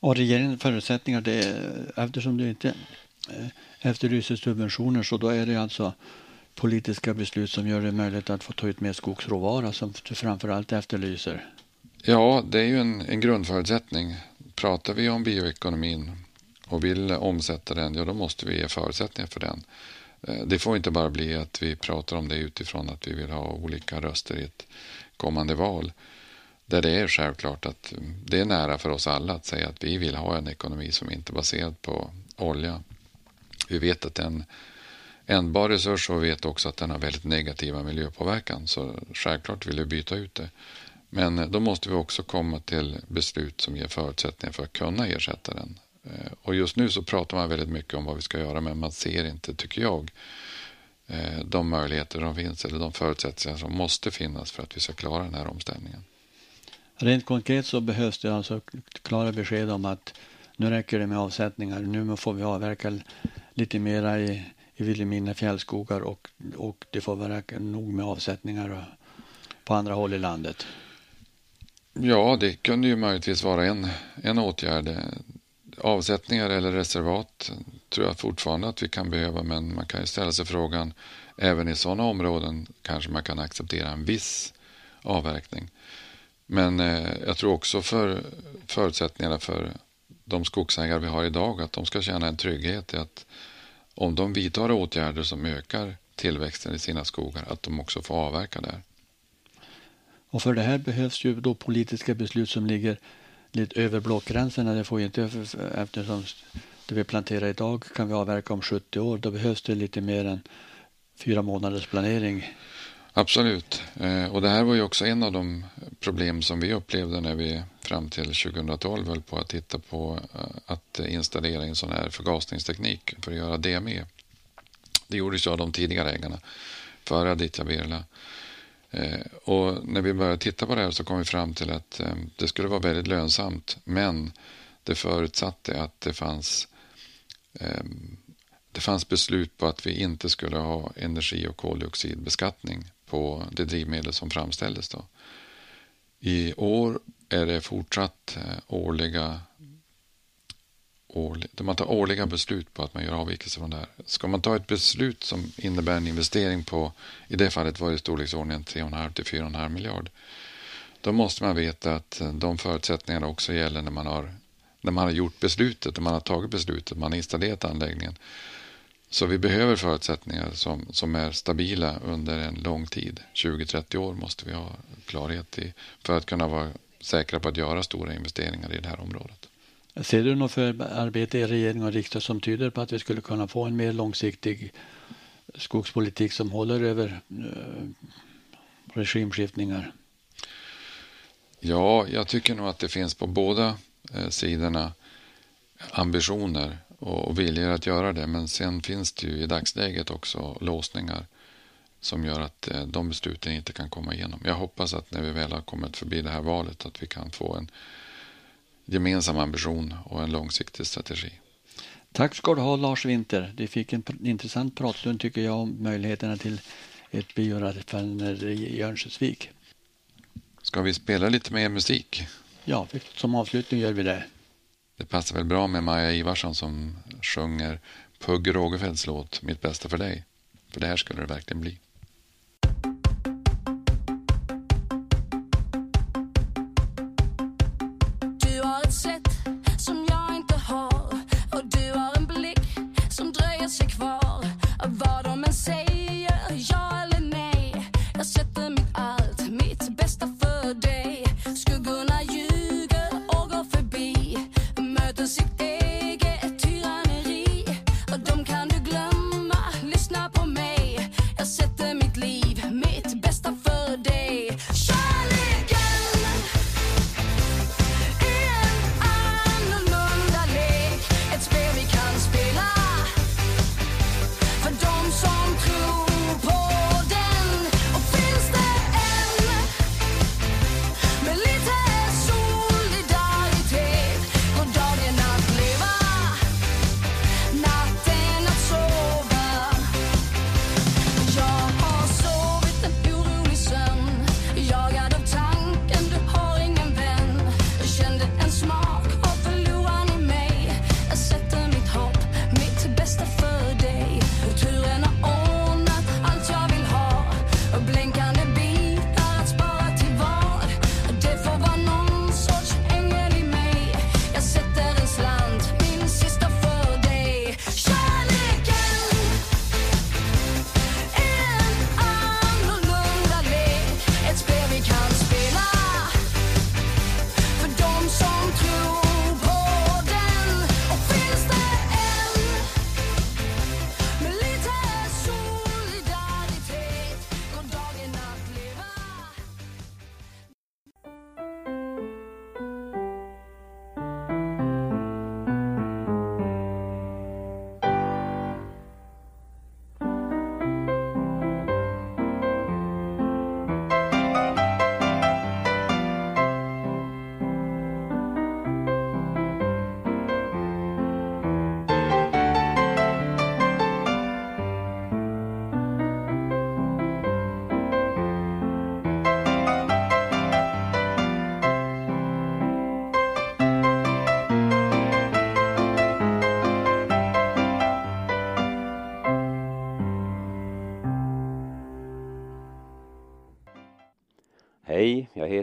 B: Och regeringens förutsättningar, det är, eftersom du inte efterlyser subventioner så då är det alltså politiska beslut som gör det möjligt att få ta ut mer skogsråvara som du framförallt efterlyser?
C: Ja, det är ju en, en grundförutsättning. Pratar vi om bioekonomin och vill omsätta den, ja då måste vi ge förutsättningar för den. Eh, det får inte bara bli att vi pratar om det utifrån att vi vill ha olika röster i ett kommande val. Där det är självklart att mm, det är nära för oss alla att säga att vi vill ha en ekonomi som inte är baserad på olja. Vi vet att den ändbar resurs och vi vet också att den har väldigt negativa miljöpåverkan. Så självklart vill vi byta ut det. Men då måste vi också komma till beslut som ger förutsättningar för att kunna ersätta den. Eh, och just nu så pratar man väldigt mycket om vad vi ska göra men man ser inte, tycker jag, eh, de möjligheter som finns eller de förutsättningar som måste finnas för att vi ska klara den här omställningen.
B: Rent konkret så behövs det alltså klara besked om att nu räcker det med avsättningar. Nu får vi avverka lite mera i i Vilhelmina fjällskogar och, och det får vara nog med avsättningar på andra håll i landet.
C: Ja, det kunde ju möjligtvis vara en, en åtgärd. Avsättningar eller reservat tror jag fortfarande att vi kan behöva, men man kan ju ställa sig frågan, även i sådana områden kanske man kan acceptera en viss avverkning. Men eh, jag tror också för förutsättningarna för de skogsägare vi har idag, att de ska känna en trygghet i att om de vidtar åtgärder som ökar tillväxten i sina skogar, att de också får avverka där.
B: Och för det här behövs ju då politiska beslut som ligger lite över blockgränserna. Det får ju inte, eftersom det vi planterar idag kan vi avverka om 70 år. Då behövs det lite mer än fyra månaders planering.
C: Absolut. Eh, och det här var ju också en av de problem som vi upplevde när vi fram till 2012 höll på att titta på eh, att installera en sån här förgasningsteknik för att göra DME. Det gjordes ju av de tidigare ägarna före Aditya Birla. Eh, och när vi började titta på det här så kom vi fram till att eh, det skulle vara väldigt lönsamt men det förutsatte att det fanns ehm, det fanns beslut på att vi inte skulle ha energi och koldioxidbeskattning på det drivmedel som framställdes. Då. I år är det fortsatt eh, årliga årlig, man tar årliga beslut på att man gör avvikelser från det här. Ska man ta ett beslut som innebär en investering på, i det fallet var det i storleksordningen 3,5 till 4,5 miljard, då måste man veta att eh, de förutsättningarna också gäller när man har, när man har gjort beslutet, när man har tagit beslutet, man har installerat anläggningen. Så vi behöver förutsättningar som, som är stabila under en lång tid. 20-30 år måste vi ha klarhet i för att kunna vara säkra på att göra stora investeringar i det här området.
B: Ser du något förarbete i regering och riksdag som tyder på att vi skulle kunna få en mer långsiktig skogspolitik som håller över eh, regimskiftningar?
C: Ja, jag tycker nog att det finns på båda eh, sidorna ambitioner och viljor att göra det. Men sen finns det ju i dagsläget också låsningar som gör att eh, de besluten inte kan komma igenom. Jag hoppas att när vi väl har kommit förbi det här valet att vi kan få en gemensam ambition och en långsiktig strategi.
B: Tack ska du ha Lars Winter. Du fick en intressant pratstund tycker jag om möjligheterna till ett bioraffinaderi i Örnsköldsvik.
C: Ska vi spela lite mer musik?
B: Ja, som avslutning gör vi det.
C: Det passar väl bra med Maja Ivarsson som sjunger Pugh Rogefeldts låt Mitt bästa för dig. För det här skulle det verkligen bli.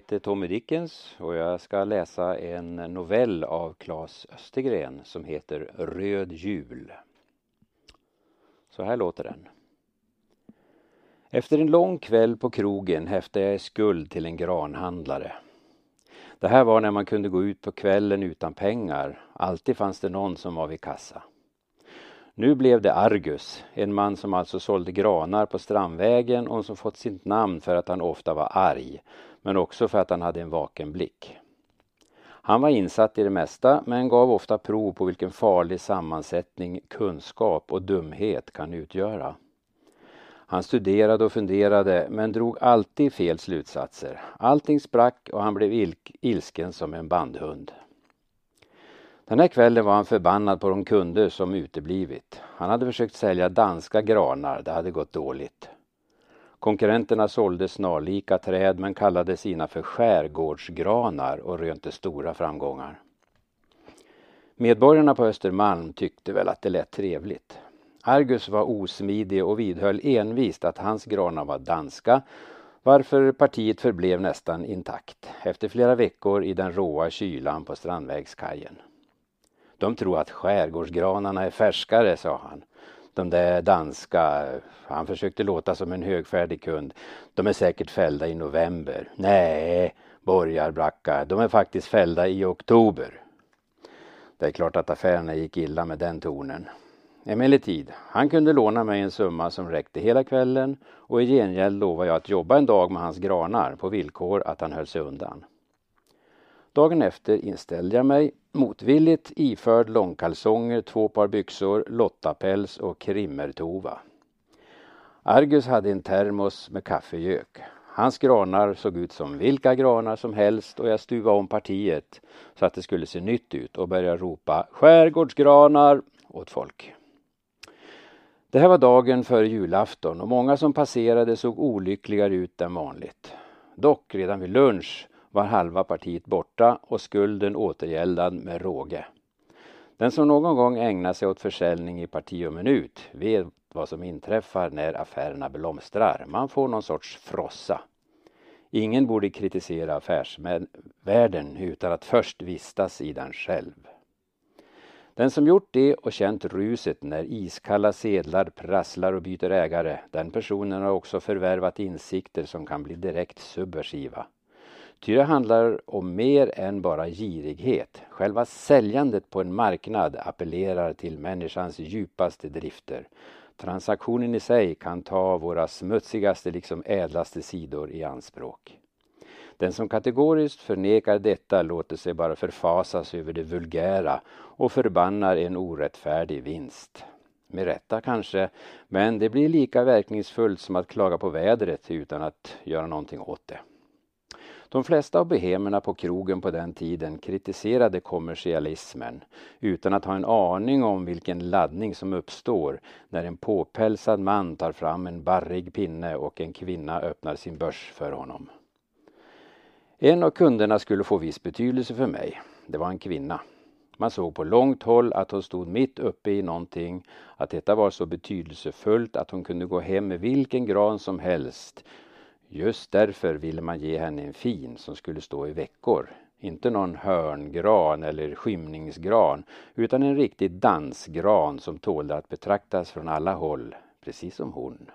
A: Heter Tommy Dickens och jag ska läsa en novell av Claes Östergren som heter Röd jul. Så här låter den. Efter en lång kväll på krogen häftade jag i skuld till en granhandlare. Det här var när man kunde gå ut på kvällen utan pengar. Alltid fanns det någon som var vid kassa. Nu blev det Argus, en man som alltså sålde granar på Strandvägen och som fått sitt namn för att han ofta var arg, men också för att han hade en vaken blick. Han var insatt i det mesta men gav ofta prov på vilken farlig sammansättning kunskap och dumhet kan utgöra. Han studerade och funderade men drog alltid fel slutsatser. Allting sprack och han blev ilsken som en bandhund. Den här kvällen var han förbannad på de kunder som uteblivit. Han hade försökt sälja danska granar, det hade gått dåligt. Konkurrenterna sålde snarlika träd men kallade sina för skärgårdsgranar och rönte stora framgångar. Medborgarna på Östermalm tyckte väl att det lät trevligt. Argus var osmidig och vidhöll envist att hans granar var danska varför partiet förblev nästan intakt efter flera veckor i den råa kylan på Strandvägskajen. De tror att skärgårdsgranarna är färskare, sa han. De där danska, han försökte låta som en högfärdig kund. De är säkert fällda i november. Nej, borgarbracka, de är faktiskt fällda i oktober. Det är klart att affärerna gick illa med den tonen. Emellertid, han kunde låna mig en summa som räckte hela kvällen och i gengäld lovade jag att jobba en dag med hans granar på villkor att han höll sig undan. Dagen efter inställde jag mig motvilligt iförd långkalsonger, två par byxor, lottapäls och krimmertova. Argus hade en termos med kaffegök. Hans granar såg ut som vilka granar som helst och jag stuvade om partiet så att det skulle se nytt ut och började ropa skärgårdsgranar åt folk. Det här var dagen före julafton och många som passerade såg olyckligare ut än vanligt. Dock redan vid lunch var halva partiet borta och skulden återgäldad med råge. Den som någon gång ägnar sig åt försäljning i parti och minut vet vad som inträffar när affärerna blomstrar. Man får någon sorts frossa. Ingen borde kritisera affärsvärlden utan att först vistas i den själv. Den som gjort det och känt ruset när iskalla sedlar prasslar och byter ägare, den personen har också förvärvat insikter som kan bli direkt subversiva. Ty det handlar om mer än bara girighet. Själva säljandet på en marknad appellerar till människans djupaste drifter. Transaktionen i sig kan ta våra smutsigaste liksom ädlaste sidor i anspråk. Den som kategoriskt förnekar detta låter sig bara förfasas över det vulgära och förbannar en orättfärdig vinst. Med rätta kanske, men det blir lika verkningsfullt som att klaga på vädret utan att göra någonting åt det. De flesta av behemerna på krogen på den tiden kritiserade kommersialismen utan att ha en aning om vilken laddning som uppstår när en påpälsad man tar fram en barrig pinne och en kvinna öppnar sin börs för honom. En av kunderna skulle få viss betydelse för mig. Det var en kvinna. Man såg på långt håll att hon stod mitt uppe i någonting, att detta var så betydelsefullt att hon kunde gå hem med vilken gran som helst Just därför ville man ge henne en fin som skulle stå i veckor. Inte någon hörngran eller skymningsgran utan en riktig dansgran som tålde att betraktas från alla håll, precis som hon.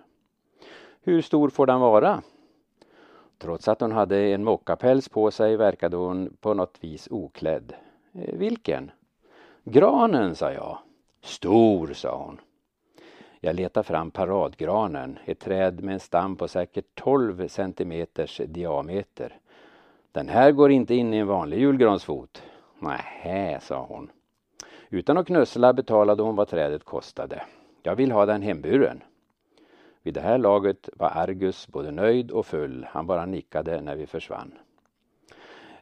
A: Hur stor får den vara? Trots att hon hade en mockapäls på sig verkade hon på något vis oklädd. Eh, vilken? Granen, sa jag. Stor, sa hon. Jag letar fram paradgranen, ett träd med en stam på säkert 12 centimeters diameter. Den här går inte in i en vanlig julgransfot. Nähä, sa hon. Utan att knussla betalade hon vad trädet kostade. Jag vill ha den hemburen. Vid det här laget var Argus både nöjd och full. Han bara nickade när vi försvann.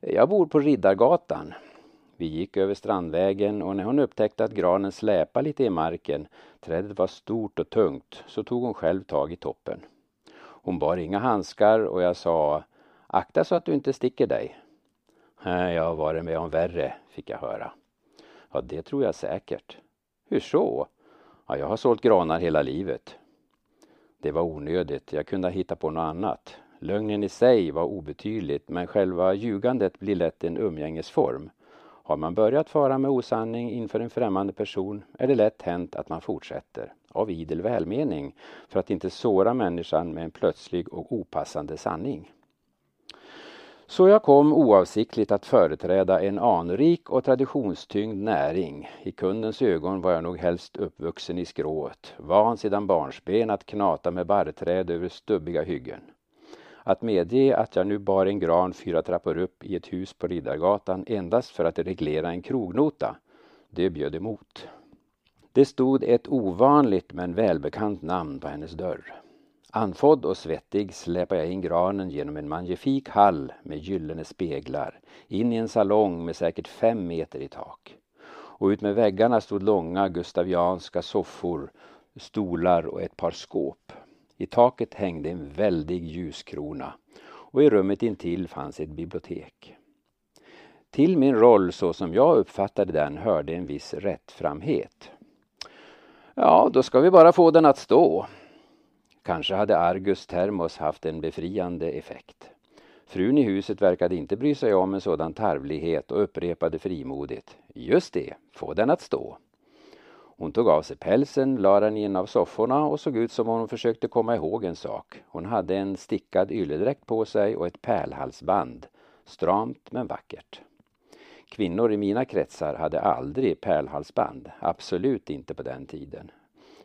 A: Jag bor på Riddargatan. Vi gick över Strandvägen och när hon upptäckte att granen släpade lite i marken, trädet var stort och tungt, så tog hon själv tag i toppen. Hon bar inga handskar och jag sa Akta så att du inte sticker dig. Jag har varit med om värre, fick jag höra. Ja, det tror jag säkert. Hur så? Ja, jag har sålt granar hela livet. Det var onödigt, jag kunde ha hittat på något annat. Lögnen i sig var obetydligt men själva ljugandet blir lätt en umgängesform. Har man börjat fara med osanning inför en främmande person är det lätt hänt att man fortsätter, av idel välmening, för att inte såra människan med en plötslig och opassande sanning. Så jag kom oavsiktligt att företräda en anrik och traditionstyngd näring. I kundens ögon var jag nog helst uppvuxen i skrået, van sedan barnsben att knata med barrträd över stubbiga hyggen. Att medge att jag nu bar en gran fyra trappor upp i ett hus på Riddargatan endast för att reglera en krognota, det bjöd emot. Det stod ett ovanligt men välbekant namn på hennes dörr. Andfådd och svettig släpade jag in granen genom en magnifik hall med gyllene speglar, in i en salong med säkert fem meter i tak. Och utmed väggarna stod långa gustavianska soffor, stolar och ett par skåp. I taket hängde en väldig ljuskrona och i rummet intill fanns ett bibliotek. Till min roll så som jag uppfattade den hörde en viss rättframhet. Ja, då ska vi bara få den att stå. Kanske hade Argus Termos haft en befriande effekt. Frun i huset verkade inte bry sig om en sådan tarvlighet och upprepade frimodigt. Just det, få den att stå. Hon tog av sig pälsen, la den i en av sofforna och såg ut som om hon försökte komma ihåg en sak. Hon hade en stickad ylledräkt på sig och ett pärlhalsband. Stramt men vackert. Kvinnor i mina kretsar hade aldrig pärlhalsband, absolut inte på den tiden.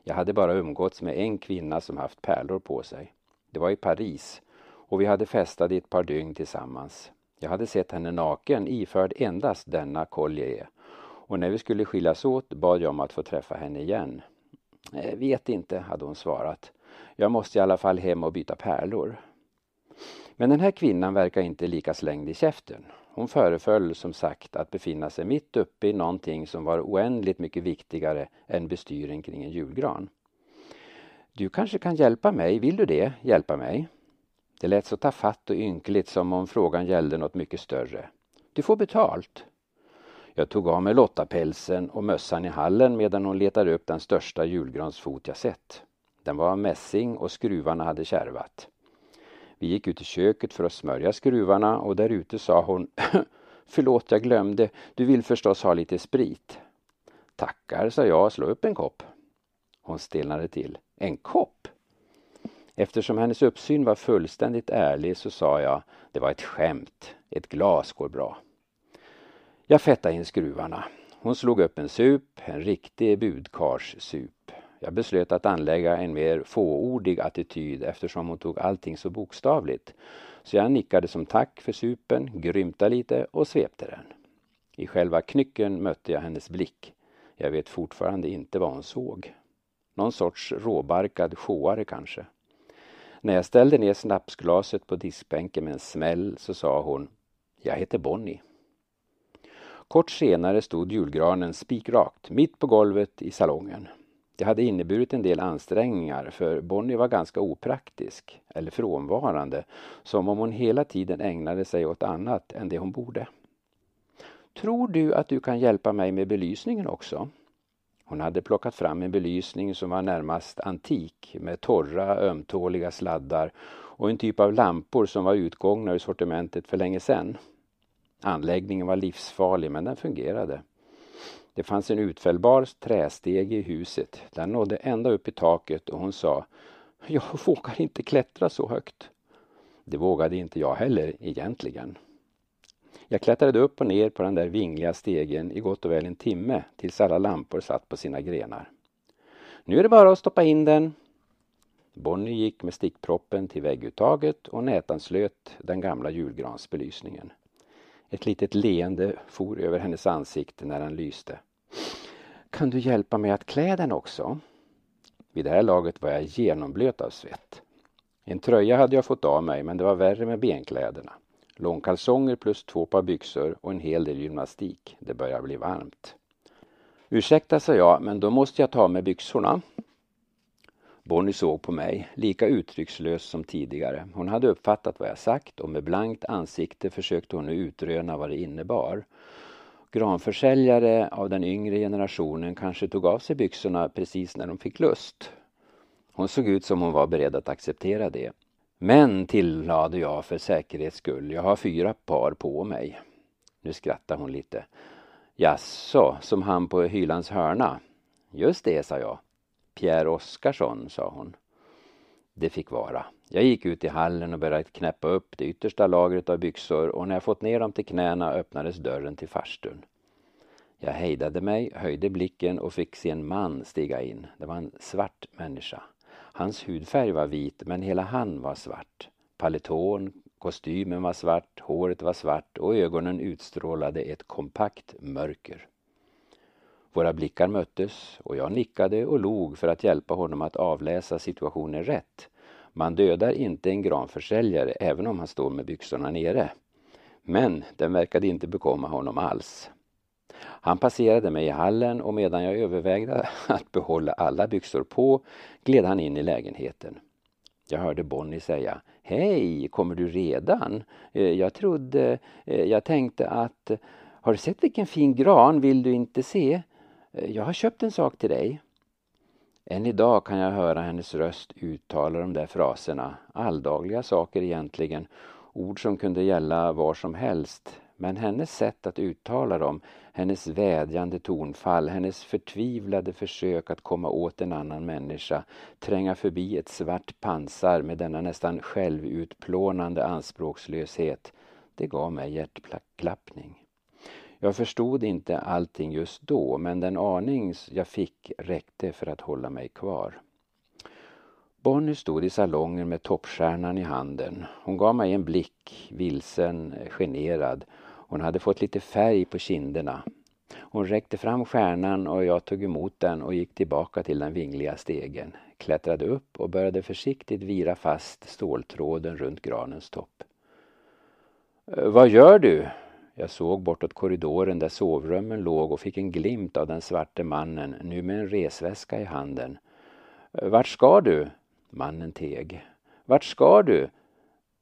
A: Jag hade bara umgåtts med en kvinna som haft pärlor på sig. Det var i Paris och vi hade festat i ett par dygn tillsammans. Jag hade sett henne naken iförd endast denna collier och när vi skulle skiljas åt bad jag om att få träffa henne igen. Eh, vet inte, hade hon svarat. Jag måste i alla fall hem och byta pärlor. Men den här kvinnan verkar inte lika slängd i käften. Hon föreföll som sagt att befinna sig mitt uppe i någonting som var oändligt mycket viktigare än bestyren kring en julgran. Du kanske kan hjälpa mig, vill du det? Hjälpa mig? Det lät så tafatt och ynkligt som om frågan gällde något mycket större. Du får betalt. Jag tog av mig lottapälsen och mössan i hallen medan hon letade upp den största julgransfot jag sett. Den var av mässing och skruvarna hade kärvat. Vi gick ut i köket för att smörja skruvarna och där ute sa hon Förlåt, jag glömde. Du vill förstås ha lite sprit. Tackar, sa jag och slå upp en kopp. Hon stelnade till. En kopp? Eftersom hennes uppsyn var fullständigt ärlig så sa jag Det var ett skämt. Ett glas går bra. Jag fettade in skruvarna. Hon slog upp en sup, en riktig budkarssup. Jag beslöt att anlägga en mer fåordig attityd eftersom hon tog allting så bokstavligt. Så jag nickade som tack för supen, grymtade lite och svepte den. I själva knycken mötte jag hennes blick. Jag vet fortfarande inte vad hon såg. Någon sorts råbarkad sjåare kanske. När jag ställde ner snapsglaset på diskbänken med en smäll så sa hon Jag heter Bonnie. Kort senare stod julgranen spikrakt mitt på golvet i salongen. Det hade inneburit en del ansträngningar för Bonnie var ganska opraktisk eller frånvarande som om hon hela tiden ägnade sig åt annat än det hon borde. Tror du att du kan hjälpa mig med belysningen också? Hon hade plockat fram en belysning som var närmast antik med torra ömtåliga sladdar och en typ av lampor som var utgångna ur sortimentet för länge sedan. Anläggningen var livsfarlig men den fungerade. Det fanns en utfällbar trästege i huset. Den nådde ända upp i taket och hon sa Jag vågar inte klättra så högt. Det vågade inte jag heller egentligen. Jag klättrade upp och ner på den där vingliga stegen i gott och väl en timme tills alla lampor satt på sina grenar. Nu är det bara att stoppa in den. Bonnie gick med stickproppen till vägguttaget och nätanslöt den gamla julgransbelysningen. Ett litet leende for över hennes ansikte när den lyste. Kan du hjälpa mig att klä den också? Vid det här laget var jag genomblöt av svett. En tröja hade jag fått av mig men det var värre med benkläderna. Långkalsonger plus två par byxor och en hel del gymnastik. Det börjar bli varmt. Ursäkta, sa jag, men då måste jag ta med byxorna. Bonnie såg på mig, lika uttryckslös som tidigare. Hon hade uppfattat vad jag sagt och med blankt ansikte försökte hon nu utröna vad det innebar. Granförsäljare av den yngre generationen kanske tog av sig byxorna precis när de fick lust. Hon såg ut som hon var beredd att acceptera det. Men, tillade jag för säkerhets skull, jag har fyra par på mig. Nu skrattade hon lite. Jaså, som han på Hylands hörna? Just det, sa jag. Pierre Oskarsson, sa hon. Det fick vara. Jag gick ut i hallen och började knäppa upp det yttersta lagret av byxor och när jag fått ner dem till knäna öppnades dörren till farstun. Jag hejdade mig, höjde blicken och fick se en man stiga in. Det var en svart människa. Hans hudfärg var vit men hela han var svart. Paletån, kostymen var svart, håret var svart och ögonen utstrålade ett kompakt mörker. Våra blickar möttes och jag nickade och log för att hjälpa honom att avläsa situationen rätt. Man dödar inte en granförsäljare även om han står med byxorna nere. Men den verkade inte bekomma honom alls. Han passerade mig i hallen och medan jag övervägde att behålla alla byxor på gled han in i lägenheten. Jag hörde Bonnie säga Hej, kommer du redan? Eh, jag trodde, eh, jag tänkte att Har du sett vilken fin gran, vill du inte se? Eh, jag har köpt en sak till dig. Än idag kan jag höra hennes röst uttala de där fraserna, alldagliga saker egentligen, ord som kunde gälla var som helst. Men hennes sätt att uttala dem, hennes vädjande tonfall, hennes förtvivlade försök att komma åt en annan människa, tränga förbi ett svart pansar med denna nästan självutplånande anspråkslöshet, det gav mig hjärtklappning. Jag förstod inte allting just då, men den aning jag fick räckte för att hålla mig kvar. Bonnie stod i salongen med toppstjärnan i handen. Hon gav mig en blick, vilsen, generad. Hon hade fått lite färg på kinderna. Hon räckte fram stjärnan och jag tog emot den och gick tillbaka till den vingliga stegen, klättrade upp och började försiktigt vira fast ståltråden runt granens topp. Eh, vad gör du? Jag såg bortåt korridoren där sovrummen låg och fick en glimt av den svarte mannen, nu med en resväska i handen. Vart ska du? Mannen teg. Vart ska du?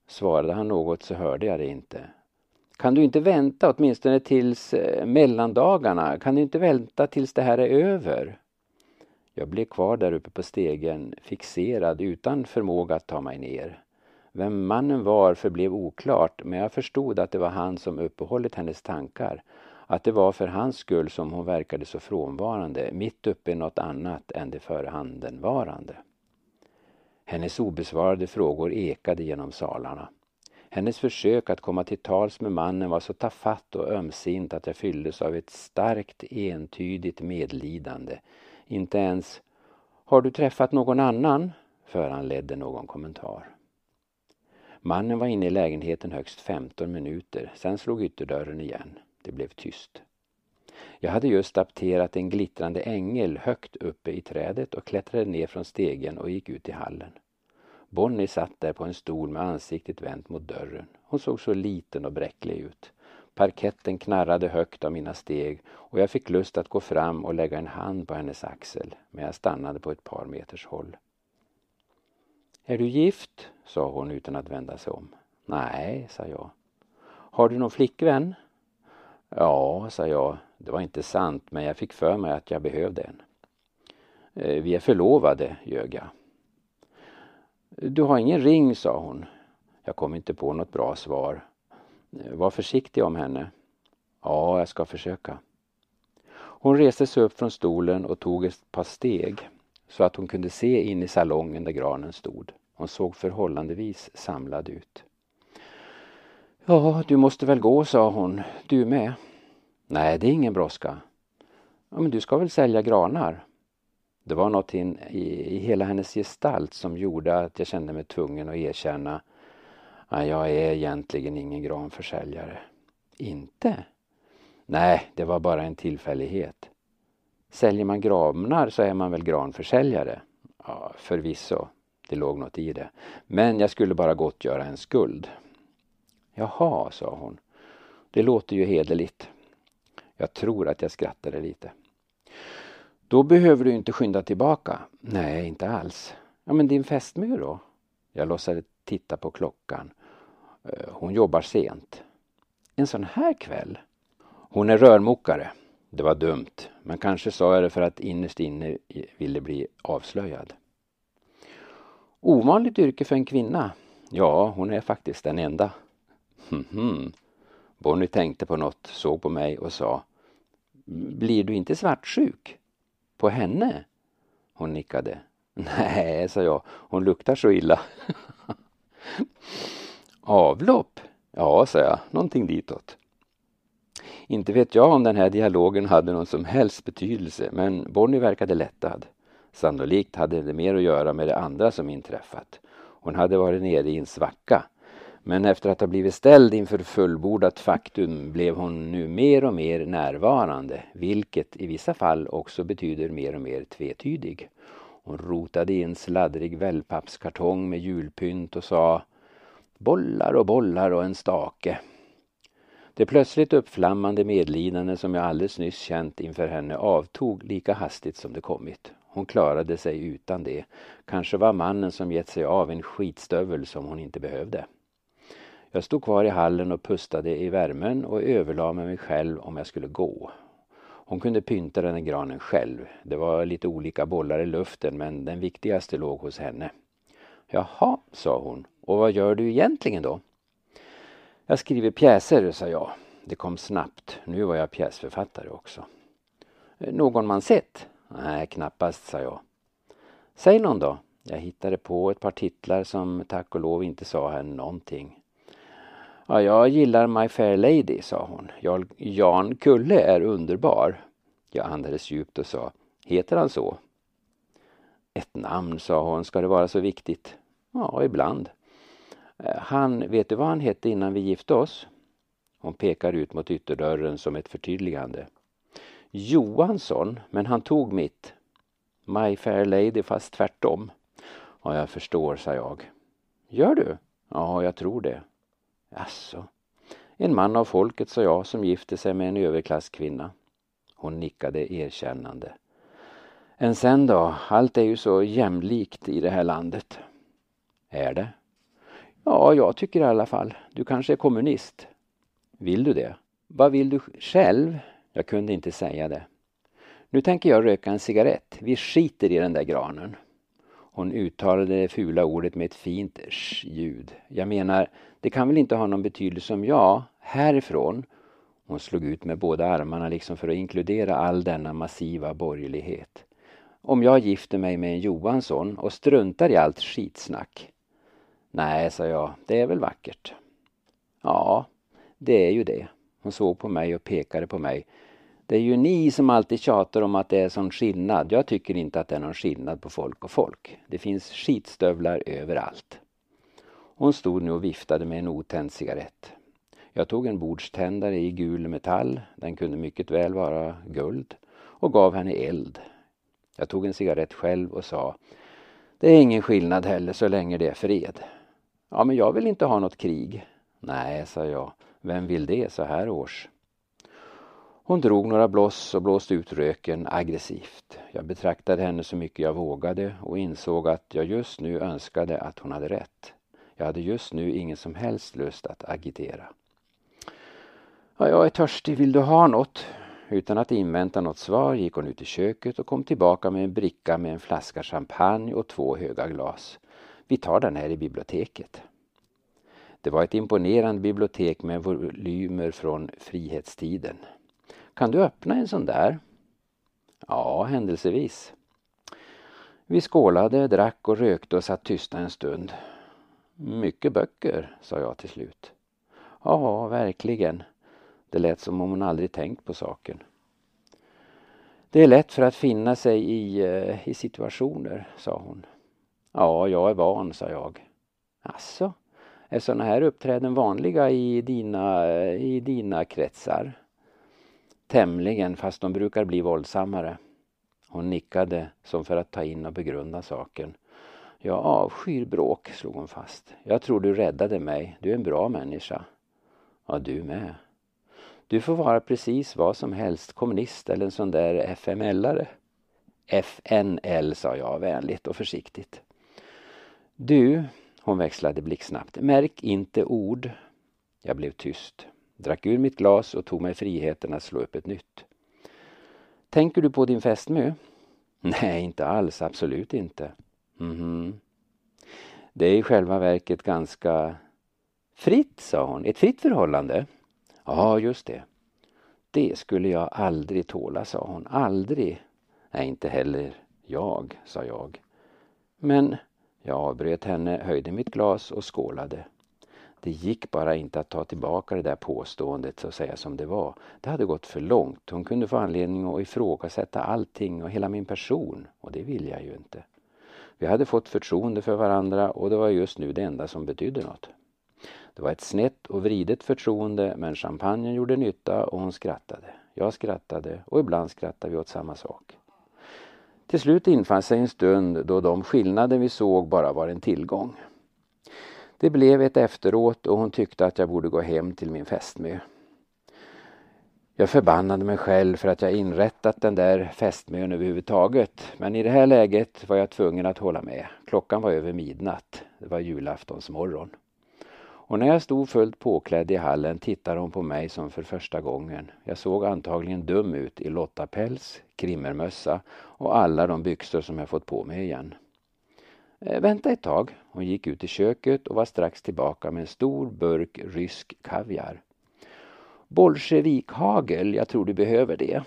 A: Svarade han något så hörde jag det inte. Kan du inte vänta åtminstone tills eh, mellandagarna? Kan du inte vänta tills det här är över? Jag blev kvar där uppe på stegen, fixerad utan förmåga att ta mig ner. Vem mannen var förblev oklart, men jag förstod att det var han som uppehållit hennes tankar. Att det var för hans skull som hon verkade så frånvarande, mitt uppe i något annat än det förhandenvarande. Hennes obesvarade frågor ekade genom salarna. Hennes försök att komma till tals med mannen var så tafatt och ömsint att jag fylldes av ett starkt entydigt medlidande. Inte ens ”Har du träffat någon annan?” föranledde någon kommentar. Mannen var inne i lägenheten högst 15 minuter, sen slog ytterdörren igen. Det blev tyst. Jag hade just apterat en glittrande ängel högt uppe i trädet och klättrade ner från stegen och gick ut i hallen. Bonnie satt där på en stol med ansiktet vänt mot dörren. Hon såg så liten och bräcklig ut. Parketten knarrade högt av mina steg och jag fick lust att gå fram och lägga en hand på hennes axel, men jag stannade på ett par meters håll. Är du gift? sa hon utan att vända sig om. Nej, sa jag. Har du någon flickvän? Ja, sa jag. Det var inte sant, men jag fick för mig att jag behövde en. Eh, vi är förlovade, ljög jag. Du har ingen ring, sa hon. Jag kom inte på något bra svar. Eh, var försiktig om henne. Ja, jag ska försöka. Hon reste sig upp från stolen och tog ett par steg så att hon kunde se in i salongen där granen stod. Hon såg förhållandevis samlad ut. Ja, du måste väl gå, sa hon. Du med. Nej, det är ingen brådska. Ja, men du ska väl sälja granar? Det var något in, i, i hela hennes gestalt som gjorde att jag kände mig tvungen att erkänna att jag är egentligen ingen granförsäljare. Inte? Nej, det var bara en tillfällighet. Säljer man granar så är man väl granförsäljare? Ja, förvisso. Det låg något i det. Men jag skulle bara gottgöra en skuld. Jaha, sa hon. Det låter ju hederligt. Jag tror att jag skrattade lite. Då behöver du inte skynda tillbaka. Nej, inte alls. Ja, men din fästmö då? Jag låtsades titta på klockan. Eh, hon jobbar sent. En sån här kväll? Hon är rörmokare. Det var dumt, men kanske sa jag det för att innerst inne ville bli avslöjad. Ovanligt yrke för en kvinna. Ja, hon är faktiskt den enda. Mhm. Bonnie tänkte på något, såg på mig och sa Blir du inte svartsjuk? På henne? Hon nickade. Nej, sa jag, hon luktar så illa. Avlopp? Ja, sa jag, någonting ditåt. Inte vet jag om den här dialogen hade någon som helst betydelse, men Bonnie verkade lättad. Sannolikt hade det mer att göra med det andra som inträffat. Hon hade varit nere i en svacka. Men efter att ha blivit ställd inför fullbordat faktum blev hon nu mer och mer närvarande, vilket i vissa fall också betyder mer och mer tvetydig. Hon rotade i en sladdrig wellpappskartong med julpynt och sa Bollar och bollar och en stake. Det plötsligt uppflammande medlidande som jag alldeles nyss känt inför henne avtog lika hastigt som det kommit. Hon klarade sig utan det. Kanske var mannen som gett sig av en skitstövel som hon inte behövde. Jag stod kvar i hallen och pustade i värmen och överlade med mig själv om jag skulle gå. Hon kunde pynta den här granen själv. Det var lite olika bollar i luften men den viktigaste låg hos henne. Jaha, sa hon. Och vad gör du egentligen då? Jag skriver pjäser, sa jag. Det kom snabbt. Nu var jag pjäsförfattare också. Eh, någon man sett? Nej, knappast, sa jag. Säg någon då. Jag hittade på ett par titlar som tack och lov inte sa henne någonting. Ja, jag gillar My Fair Lady, sa hon. Jan Kulle är underbar. Jag andades djupt och sa, heter han så? Ett namn, sa hon, ska det vara så viktigt? Ja, ibland. Eh, han, vet du vad han hette innan vi gifte oss? Hon pekar ut mot ytterdörren som ett förtydligande. Johansson, men han tog mitt. My Fair Lady fast tvärtom. Ja, jag förstår, sa jag. Gör du? Ja, jag tror det. Alltså. En man av folket, sa jag, som gifte sig med en överklasskvinna. Hon nickade erkännande. Än sen då, allt är ju så jämlikt i det här landet. Är det? Ja, jag tycker i alla fall. Du kanske är kommunist? Vill du det? Vad vill du själv? Jag kunde inte säga det. Nu tänker jag röka en cigarett. Vi skiter i den där granen. Hon uttalade det fula ordet med ett fint sh-ljud. Jag menar, det kan väl inte ha någon betydelse om jag, härifrån, hon slog ut med båda armarna liksom för att inkludera all denna massiva borgerlighet. Om jag gifter mig med en Johansson och struntar i allt skitsnack. Nej, sa jag, det är väl vackert. Ja, det är ju det. Hon såg på mig och pekade på mig. Det är ju ni som alltid tjatar om att det är sån skillnad. Jag tycker inte att det är någon skillnad på folk och folk. Det finns skitstövlar överallt. Hon stod nu och viftade med en otänd cigarett. Jag tog en bordständare i gul metall, den kunde mycket väl vara guld, och gav henne eld. Jag tog en cigarett själv och sa Det är ingen skillnad heller så länge det är fred. Ja, men jag vill inte ha något krig. Nej, sa jag. Vem vill det så här års? Hon drog några blås och blåste ut röken aggressivt. Jag betraktade henne så mycket jag vågade och insåg att jag just nu önskade att hon hade rätt. Jag hade just nu ingen som helst lust att agitera. Ja, jag är törstig, vill du ha något? Utan att invänta något svar gick hon ut i köket och kom tillbaka med en bricka med en flaska champagne och två höga glas. Vi tar den här i biblioteket. Det var ett imponerande bibliotek med volymer från frihetstiden. Kan du öppna en sån där? Ja, händelsevis. Vi skålade, drack och rökte och satt tysta en stund. Mycket böcker, sa jag till slut. Ja, verkligen. Det lät som om hon aldrig tänkt på saken. Det är lätt för att finna sig i, eh, i situationer, sa hon. Ja, jag är van, sa jag. Alltså, är sådana här uppträden vanliga i dina, eh, i dina kretsar? Tämligen, fast de brukar bli våldsammare. Hon nickade som för att ta in och begrunda saken. Jag avskyr bråk, slog hon fast. Jag tror du räddade mig. Du är en bra människa. Ja, du med. Du får vara precis vad som helst, kommunist eller en sån där FML-are. FNL, sa jag vänligt och försiktigt. Du, hon växlade blixtsnabbt, märk inte ord. Jag blev tyst, drack ur mitt glas och tog mig friheten att slå upp ett nytt. Tänker du på din fästmö? Nej, inte alls, absolut inte. Mhm. Det är i själva verket ganska fritt, sa hon. Ett fritt förhållande? Ja, just det. Det skulle jag aldrig tåla, sa hon. Aldrig. Nej, inte heller jag, sa jag. Men Jag avbröt henne, höjde mitt glas och skålade. Det gick bara inte att ta tillbaka det där påståendet och säga som det var. Det hade gått för långt. Hon kunde få anledning att ifrågasätta allting och hela min person och det vill jag ju inte. Vi hade fått förtroende för varandra och det var just nu det enda som betydde något. Det var ett snett och vridet förtroende men champagnen gjorde nytta och hon skrattade. Jag skrattade och ibland skrattade vi åt samma sak. Till slut infann sig en stund då de skillnader vi såg bara var en tillgång. Det blev ett efteråt och hon tyckte att jag borde gå hem till min fästmö. Jag förbannade mig själv för att jag inrättat den där fästmön överhuvudtaget. Men i det här läget var jag tvungen att hålla med. Klockan var över midnatt. Det var julaftonsmorgon. Och när jag stod fullt påklädd i hallen tittade hon på mig som för första gången. Jag såg antagligen dum ut i lottapäls, krimmermössa och alla de byxor som jag fått på mig igen. Eh, vänta ett tag. Hon gick ut i köket och var strax tillbaka med en stor burk rysk kaviar. Bolsjevikhagel, jag tror du behöver det.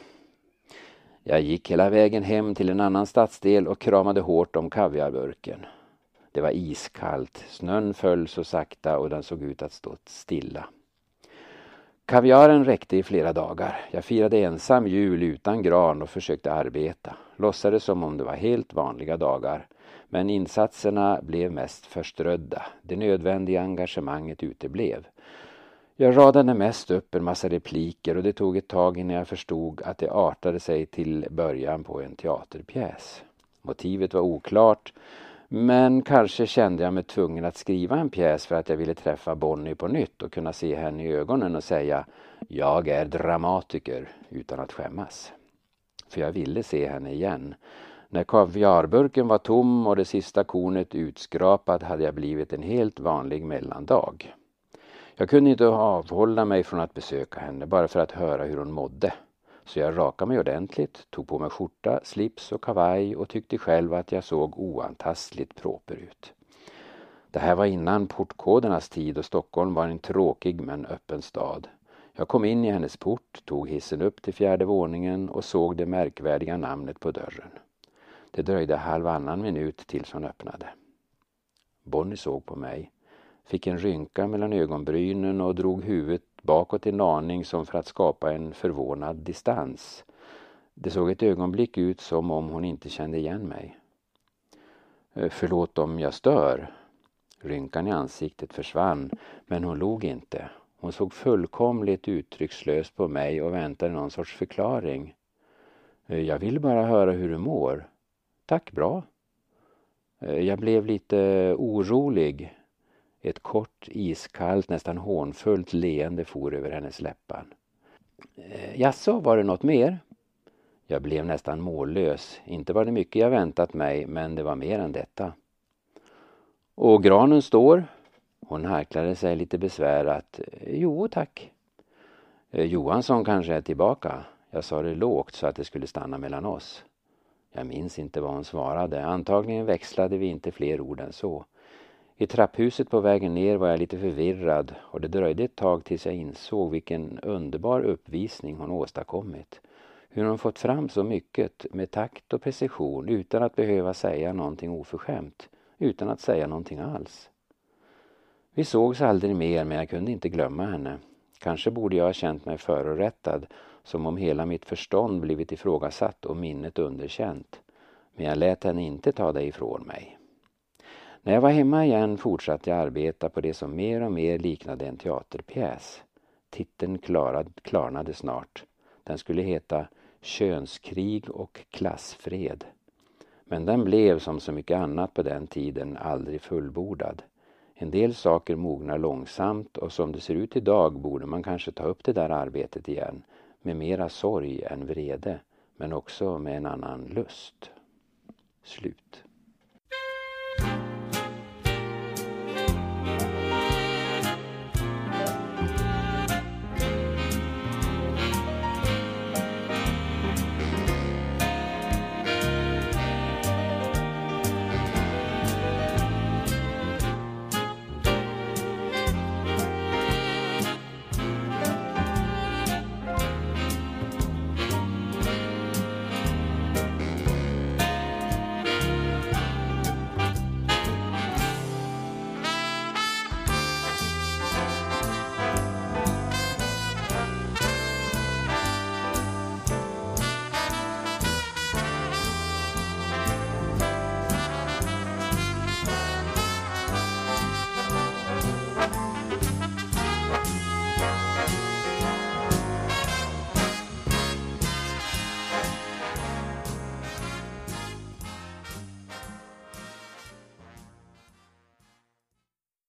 A: Jag gick hela vägen hem till en annan stadsdel och kramade hårt om kaviarburken. Det var iskallt, snön föll så sakta och den såg ut att stå stilla. Kaviaren räckte i flera dagar. Jag firade ensam jul utan gran och försökte arbeta. Låtsades som om det var helt vanliga dagar. Men insatserna blev mest förströdda. Det nödvändiga engagemanget uteblev. Jag radade mest upp en massa repliker och det tog ett tag innan jag förstod att det artade sig till början på en teaterpjäs. Motivet var oklart men kanske kände jag mig tvungen att skriva en pjäs för att jag ville träffa Bonnie på nytt och kunna se henne i ögonen och säga Jag är dramatiker utan att skämmas. För jag ville se henne igen. När kaviarburken var tom och det sista kornet utskrapat hade jag blivit en helt vanlig mellandag. Jag kunde inte avhålla mig från att besöka henne bara för att höra hur hon mådde. Så jag rakade mig ordentligt, tog på mig skjorta, slips och kavaj och tyckte själv att jag såg oantastligt proper ut. Det här var innan portkodernas tid och Stockholm var en tråkig men öppen stad. Jag kom in i hennes port, tog hissen upp till fjärde våningen och såg det märkvärdiga namnet på dörren. Det dröjde halvannan minut tills hon öppnade. Bonnie såg på mig, fick en rynka mellan ögonbrynen och drog huvudet bakåt en aning som för att skapa en förvånad distans. Det såg ett ögonblick ut som om hon inte kände igen mig. Eh, förlåt om jag stör. Rynkan i ansiktet försvann, men hon log inte. Hon såg fullkomligt uttryckslöst på mig och väntade någon sorts förklaring. Eh, jag vill bara höra hur du mår. Tack, bra. Eh, jag blev lite orolig. Ett kort, iskallt, nästan hånfullt leende for över hennes läppar. Eh, jaså, var det något mer? Jag blev nästan mållös. Inte var det mycket jag väntat mig, men det var mer än detta. Och granen står? Hon harklade sig lite besvärat. Eh, jo, tack. Johansson kanske är tillbaka. Jag sa det lågt så att det skulle stanna mellan oss. Jag minns inte vad hon svarade. Antagligen växlade vi inte fler ord än så. I trapphuset på vägen ner var jag lite förvirrad och det dröjde ett tag tills jag insåg vilken underbar uppvisning hon åstadkommit. Hur hon fått fram så mycket med takt och precision utan att behöva säga någonting oförskämt, utan att säga någonting alls. Vi sågs aldrig mer men jag kunde inte glömma henne. Kanske borde jag ha känt mig förorättad, som om hela mitt förstånd blivit ifrågasatt och minnet underkänt. Men jag lät henne inte ta det ifrån mig. När jag var hemma igen fortsatte jag arbeta på det som mer och mer liknade en teaterpjäs. Titeln klarad, klarnade snart. Den skulle heta Könskrig och klassfred. Men den blev som så mycket annat på den tiden aldrig fullbordad. En del saker mognar långsamt och som det ser ut idag borde man kanske ta upp det där arbetet igen med mera sorg än vrede men också med en annan lust. Slut.